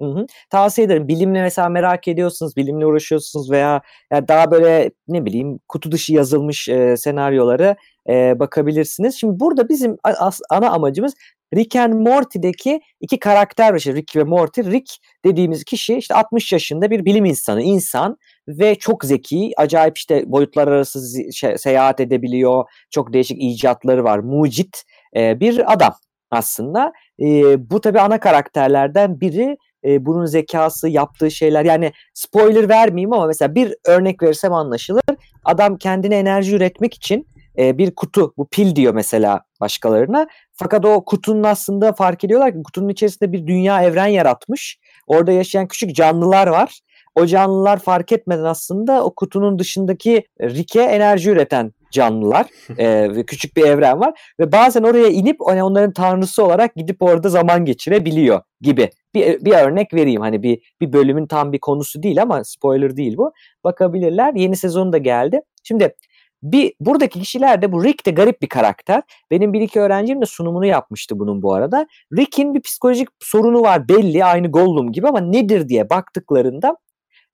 Hı hı. Tavsiye ederim. Bilimle mesela merak ediyorsunuz, bilimle uğraşıyorsunuz veya ya daha böyle ne bileyim kutu dışı yazılmış e, senaryoları e, bakabilirsiniz. Şimdi burada bizim as- ana amacımız Rick and Morty'deki iki karakter var. İşte Rick ve Morty. Rick dediğimiz kişi işte 60 yaşında bir bilim insanı, insan ve çok zeki, acayip işte boyutlar arası şey- seyahat edebiliyor. Çok değişik icatları var. Mucit e, bir adam aslında. E, bu tabii ana karakterlerden biri e, bunun zekası, yaptığı şeyler yani spoiler vermeyeyim ama mesela bir örnek verirsem anlaşılır. Adam kendine enerji üretmek için e, bir kutu, bu pil diyor mesela başkalarına. Fakat o kutunun aslında fark ediyorlar ki kutunun içerisinde bir dünya evren yaratmış. Orada yaşayan küçük canlılar var. O canlılar fark etmeden aslında o kutunun dışındaki Rick'e enerji üreten canlılar e, ve küçük bir evren var ve bazen oraya inip hani onların tanrısı olarak gidip orada zaman geçirebiliyor gibi. Bir, bir örnek vereyim hani bir bir bölümün tam bir konusu değil ama spoiler değil bu. Bakabilirler. Yeni sezon da geldi. Şimdi bir buradaki kişiler de bu Rick de garip bir karakter. Benim bir iki öğrencim de sunumunu yapmıştı bunun bu arada. Rick'in bir psikolojik sorunu var belli aynı Gollum gibi ama nedir diye baktıklarında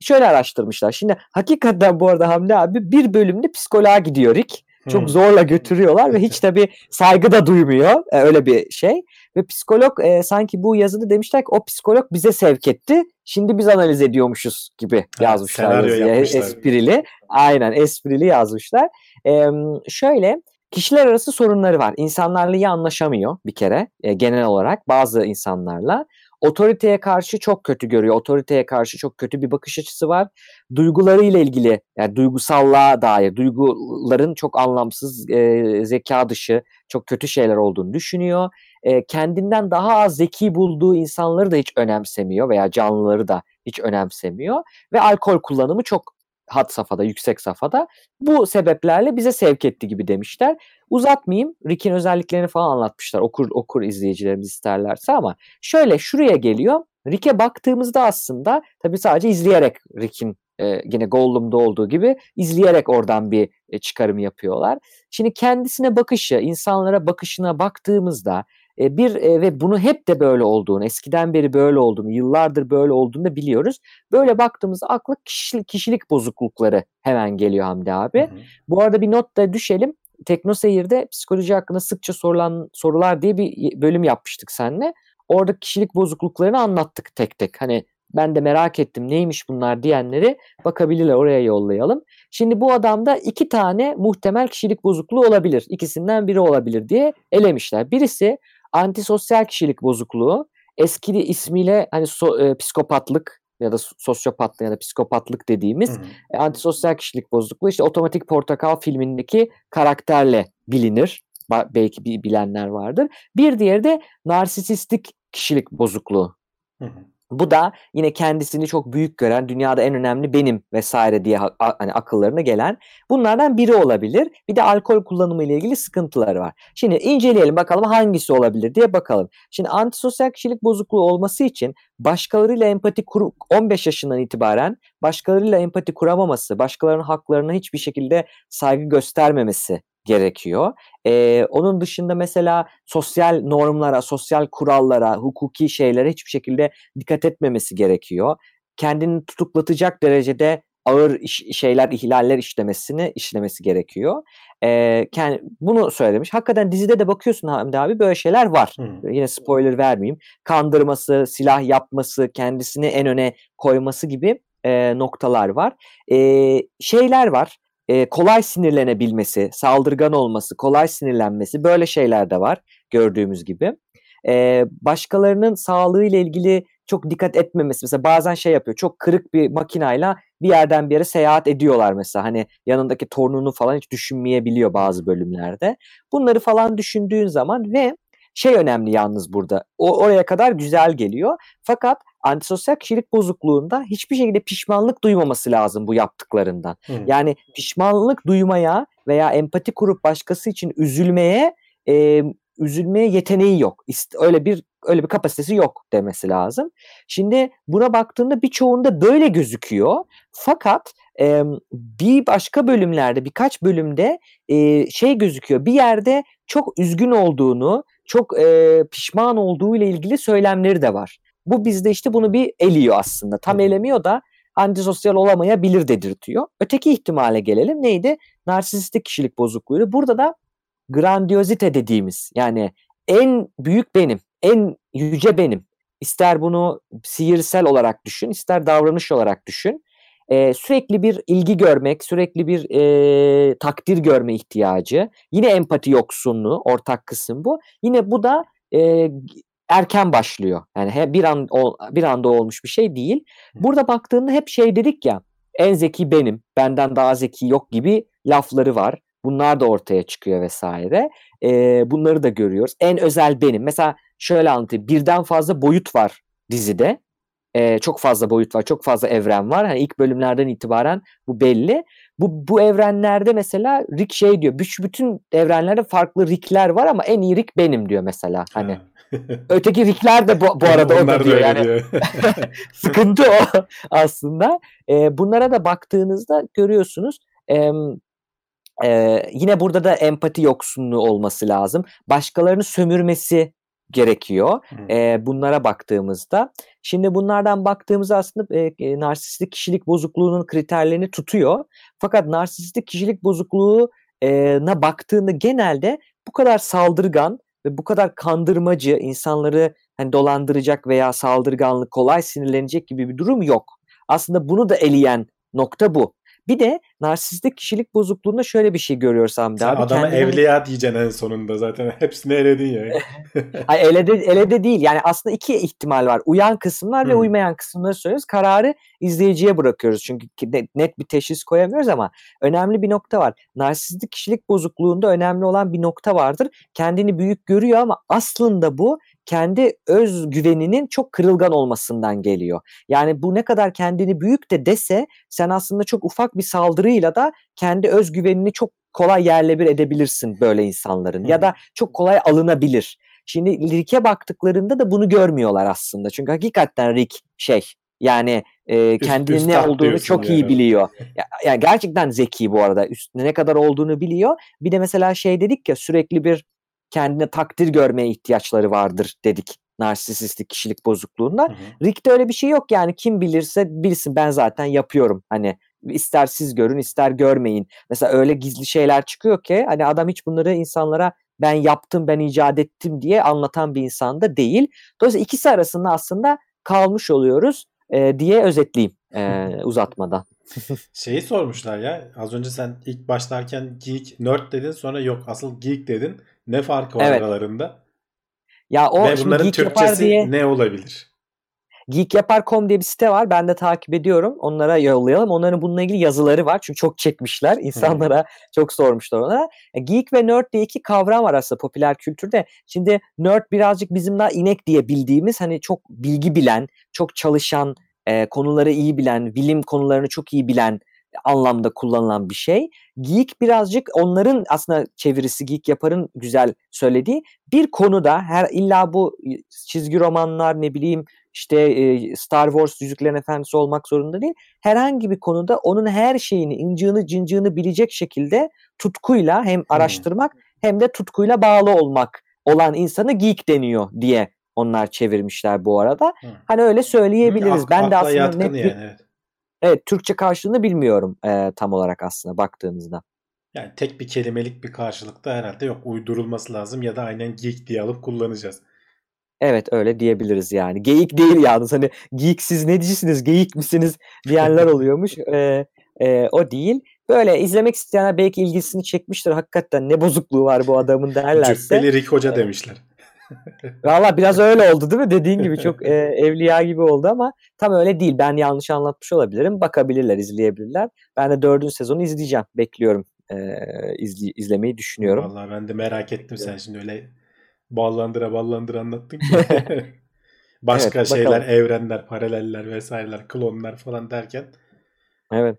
şöyle araştırmışlar. Şimdi hakikaten bu arada Hamdi abi bir bölümde psikoloğa gidiyor Rick. Çok Hmm. zorla götürüyorlar ve hiç tabii saygı da duymuyor. E, öyle bir şey. Ve psikolog e, sanki bu yazıda demişler ki o psikolog bize sevk etti. Şimdi biz analiz ediyormuşuz gibi yazmışlar yazıya. yapmışlar. Esprili. Aynen esprili yazmışlar. E, şöyle kişiler arası sorunları var. İnsanlarla iyi anlaşamıyor bir kere e, genel olarak bazı insanlarla. Otoriteye karşı çok kötü görüyor. Otoriteye karşı çok kötü bir bakış açısı var. Duygularıyla ilgili yani duygusallığa dair duyguların çok anlamsız, e, zeka dışı, çok kötü şeyler olduğunu düşünüyor. E, kendinden daha az zeki bulduğu insanları da hiç önemsemiyor veya canlıları da hiç önemsemiyor. Ve alkol kullanımı çok had safhada, yüksek safhada. Bu sebeplerle bize sevk etti gibi demişler. Uzatmayayım. Rick'in özelliklerini falan anlatmışlar. Okur okur izleyicilerimiz isterlerse ama şöyle şuraya geliyor. Rick'e baktığımızda aslında tabii sadece izleyerek Rick'in e, yine Gollum'da olduğu gibi izleyerek oradan bir e, çıkarım yapıyorlar. Şimdi kendisine bakışı, insanlara bakışına baktığımızda e, bir e, ve bunu hep de böyle olduğunu, eskiden beri böyle olduğunu, yıllardır böyle olduğunu da biliyoruz. Böyle baktığımızda akla kişilik, kişilik bozuklukları hemen geliyor Hamdi abi. Hı hı. Bu arada bir not da düşelim. Tekno Seyir'de psikoloji hakkında sıkça sorulan sorular diye bir bölüm yapmıştık seninle. Orada kişilik bozukluklarını anlattık tek tek. Hani ben de merak ettim neymiş bunlar diyenleri bakabilirler oraya yollayalım. Şimdi bu adamda iki tane muhtemel kişilik bozukluğu olabilir. İkisinden biri olabilir diye elemişler. Birisi antisosyal kişilik bozukluğu. Eski ismiyle hani so- e, psikopatlık ya da so- sosyopatlık ya da psikopatlık dediğimiz Hı hı. e, antisosyal kişilik bozukluğu işte Otomatik Portakal filmindeki karakterle bilinir. Ba- belki bilenler vardır. Bir diğeri de narsisistik kişilik bozukluğu. Hı hı. Bu da yine kendisini çok büyük gören, dünyada en önemli benim vesaire diye hani akıllarına gelen bunlardan biri olabilir. Bir de alkol kullanımı ile ilgili sıkıntıları var. Şimdi inceleyelim bakalım hangisi olabilir diye bakalım. Şimdi antisosyal kişilik bozukluğu olması için başkalarıyla empati kur 15 yaşından itibaren başkalarıyla empati kuramaması, başkalarının haklarına hiçbir şekilde saygı göstermemesi gerekiyor. Ee, onun dışında mesela sosyal normlara, sosyal kurallara, hukuki şeylere hiçbir şekilde dikkat etmemesi gerekiyor. Kendini tutuklatacak derecede ağır iş, şeyler, ihlaller işlemesini işlemesi gerekiyor. Ee, kend- bunu söylemiş. Hakikaten dizide de bakıyorsun Hamdi abi böyle şeyler var. Hı. Yine spoiler vermeyeyim. Kandırması, silah yapması, kendisini en öne koyması gibi e, noktalar var. E, şeyler var. E, kolay sinirlenebilmesi, saldırgan olması, kolay sinirlenmesi böyle şeyler de var gördüğümüz gibi. E, başkalarının sağlığıyla ilgili çok dikkat etmemesi. Mesela bazen şey yapıyor. Çok kırık bir makinayla bir yerden bir yere seyahat ediyorlar mesela. Hani yanındaki torununu falan hiç düşünmeyebiliyor bazı bölümlerde. Bunları falan düşündüğün zaman ve şey önemli yalnız burada. O oraya kadar güzel geliyor. Fakat antisosyal kişilik bozukluğunda hiçbir şekilde pişmanlık duymaması lazım bu yaptıklarından. Hı. Yani pişmanlık duymaya veya empati kurup başkası için üzülmeye e, üzülmeye yeteneği yok. Öyle bir öyle bir kapasitesi yok demesi lazım. Şimdi buna baktığında birçoğunda böyle gözüküyor. Fakat e, bir başka bölümlerde birkaç bölümde e, şey gözüküyor. Bir yerde çok üzgün olduğunu, çok e, pişman olduğu ile ilgili söylemleri de var. Bu bizde işte bunu bir eliyor aslında. Tam elemiyor da antisosyal olamayabilir dedirtiyor. Öteki ihtimale gelelim. Neydi? Narsistik kişilik bozukluğu. Burada da grandiozite dediğimiz yani en büyük benim, en yüce benim. İster bunu sihirsel olarak düşün, ister davranış olarak düşün. Ee, sürekli bir ilgi görmek, sürekli bir e, takdir görme ihtiyacı. Yine empati yoksunluğu, ortak kısım bu. Yine bu da e, erken başlıyor. Yani he- bir an ol- bir anda olmuş bir şey değil. Burada baktığında hep şey dedik ya, en zeki benim, benden daha zeki yok gibi lafları var. Bunlar da ortaya çıkıyor vesaire. Ee, bunları da görüyoruz. En özel benim. Mesela şöyle anlatayım. Birden fazla boyut var dizide. Ee, çok fazla boyut var, çok fazla evren var. Hani ilk bölümlerden itibaren bu belli. Bu, bu evrenlerde mesela Rick şey diyor. "Büş- Bütün evrenlerde farklı Rick'ler var ama en iyi Rick benim diyor mesela. Hani Ha. öteki Rick'ler de bu, bu arada o da diyor. Yani diyor. sıkıntı o aslında. E, bunlara da baktığınızda görüyorsunuz. E, e, yine burada da empati yoksunluğu olması lazım. Başkalarını sömürmesi gerekiyor. E, bunlara baktığımızda. Şimdi bunlardan baktığımızda aslında e, narsistik kişilik bozukluğunun kriterlerini tutuyor. Fakat narsistik kişilik bozukluğuna baktığında genelde bu kadar saldırgan ve bu kadar kandırmacı, insanları hani dolandıracak veya saldırganlık, kolay sinirlenecek gibi bir durum yok. Aslında bunu da eleyen nokta bu. Bir de narsistik kişilik bozukluğunda şöyle bir şey görüyoruz Hamdi Sen abi. adama kendini- evliya diyeceksin en sonunda zaten. Hepsini eledin ya. Ay elede, elede değil. Yani aslında iki ihtimal var. Uyan kısımlar ve Hmm. uymayan kısımları söylüyoruz. Kararı izleyiciye bırakıyoruz. Çünkü net bir teşhis koyamıyoruz ama önemli bir nokta var. Narsistik kişilik bozukluğunda önemli olan bir nokta vardır. Kendini büyük görüyor ama aslında bu kendi öz güveninin çok kırılgan olmasından geliyor. Yani bu ne kadar kendini büyük de dese sen aslında çok ufak bir saldırıyla da kendi öz güvenini çok kolay yerle bir edebilirsin böyle insanların. Ya da çok kolay alınabilir. Şimdi Rick'e baktıklarında da bunu görmüyorlar aslında. Çünkü hakikaten Rick şey yani e, kendinin ne olduğunu çok iyi yani. biliyor. Ya, yani gerçekten zeki bu arada. Üstüne ne kadar olduğunu biliyor. Bir de mesela şey dedik ya sürekli bir kendine takdir görmeye ihtiyaçları vardır dedik narsisistik kişilik bozukluğunda. Hı hı. Rick'te öyle bir şey yok yani kim bilirse bilsin ben zaten yapıyorum. Hani ister siz görün ister görmeyin. Mesela öyle gizli şeyler çıkıyor ki hani adam hiç bunları insanlara ben yaptım ben icat ettim diye anlatan bir insan da değil. Dolayısıyla ikisi arasında aslında kalmış oluyoruz e, diye özetleyeyim e, uzatmadan. Şeyi sormuşlar ya. Az önce sen ilk başlarken geek, nerd dedin sonra yok asıl geek dedin. Ne farkı var Evet. aralarında? Ya o Ve şimdi bunların Geek Yapar Türkçesi diye ne olabilir? geekyapar.com diye bir site var. Ben de takip ediyorum. Onlara yollayalım. Onların bununla ilgili yazıları var. Çünkü çok çekmişler. İnsanlara çok sormuşlar ona. E, Geek ve nerd diye iki kavram var aslında popüler kültürde. Şimdi nerd birazcık bizim daha inek diye bildiğimiz hani çok bilgi bilen, çok çalışan, e, konuları iyi bilen, bilim konularını çok iyi bilen anlamda kullanılan bir şey. Geek birazcık onların aslında çevirisi Geek Yapar'ın güzel söylediği bir konuda her illa bu çizgi romanlar ne bileyim işte e, Star Wars Yüzüklerin Efendisi olmak zorunda değil. Herhangi bir konuda onun her şeyini, incığını, cıncığını bilecek şekilde tutkuyla hem araştırmak hem de tutkuyla bağlı olmak olan insanı geek deniyor diye onlar çevirmişler bu arada. Hı. Hani öyle söyleyebiliriz. Ak- ben de aslında net yani, evet. Evet Türkçe karşılığını bilmiyorum e, tam olarak aslında baktığınızda. Yani tek bir kelimelik bir karşılıkta herhalde yok. Uydurulması lazım ya da aynen geek diye alıp kullanacağız. Evet öyle diyebiliriz yani. Geyik değil yalnız hani geek siz ne diyorsunuz geyik misiniz diyenler oluyormuş. Ee, e, o değil. Böyle izlemek isteyenler belki ilgisini çekmiştir. Hakikaten ne bozukluğu var bu adamın derlerse. Cübbeli Rick Hoca demişler. Valla biraz öyle oldu değil mi? Dediğin gibi çok e, evliya gibi oldu ama tam öyle değil. Ben yanlış anlatmış olabilirim. Bakabilirler, izleyebilirler. Ben de dördüncü sezonu izleyeceğim. Bekliyorum. E, izli- izlemeyi düşünüyorum. Vallahi ben de merak ettim sen şimdi öyle ballandıra ballandıra anlattın ki. Başka Evet, şeyler, bakalım. evrenler, paraleller vesaireler, klonlar falan derken Evet.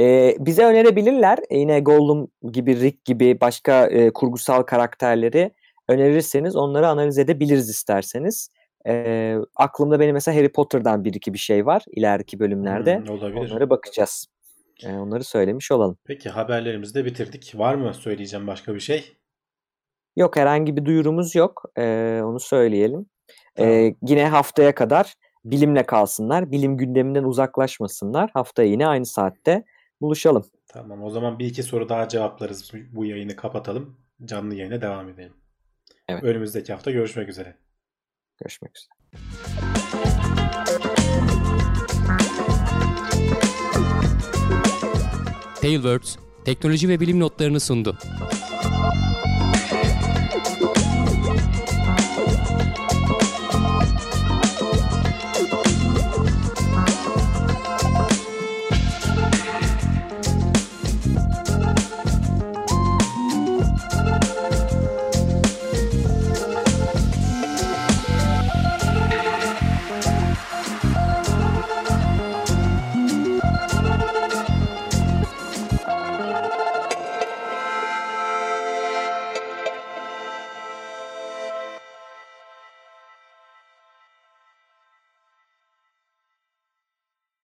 Ee, bize önerebilirler. Yine Gollum gibi, Rick gibi başka e, kurgusal karakterleri önerirseniz onları analiz edebiliriz isterseniz. Ee, aklımda benim mesela Harry Potter'dan bir iki bir şey var ileriki bölümlerde. hmm, olabilir. Onlara bakacağız. Ee, onları söylemiş olalım. Peki haberlerimizi de bitirdik. Var mı söyleyeceğim başka bir şey? Yok herhangi bir duyurumuz yok. Ee, onu söyleyelim. Tamam. yine haftaya kadar bilimle kalsınlar. Bilim gündeminden uzaklaşmasınlar. Haftaya yine aynı saatte buluşalım. Tamam o zaman bir iki soru daha cevaplarız. Bu yayını kapatalım. Canlı yayına devam edelim. Evet. Önümüzdeki hafta görüşmek üzere. Görüşmek üzere. Tailwords teknoloji ve bilim notlarını sundu.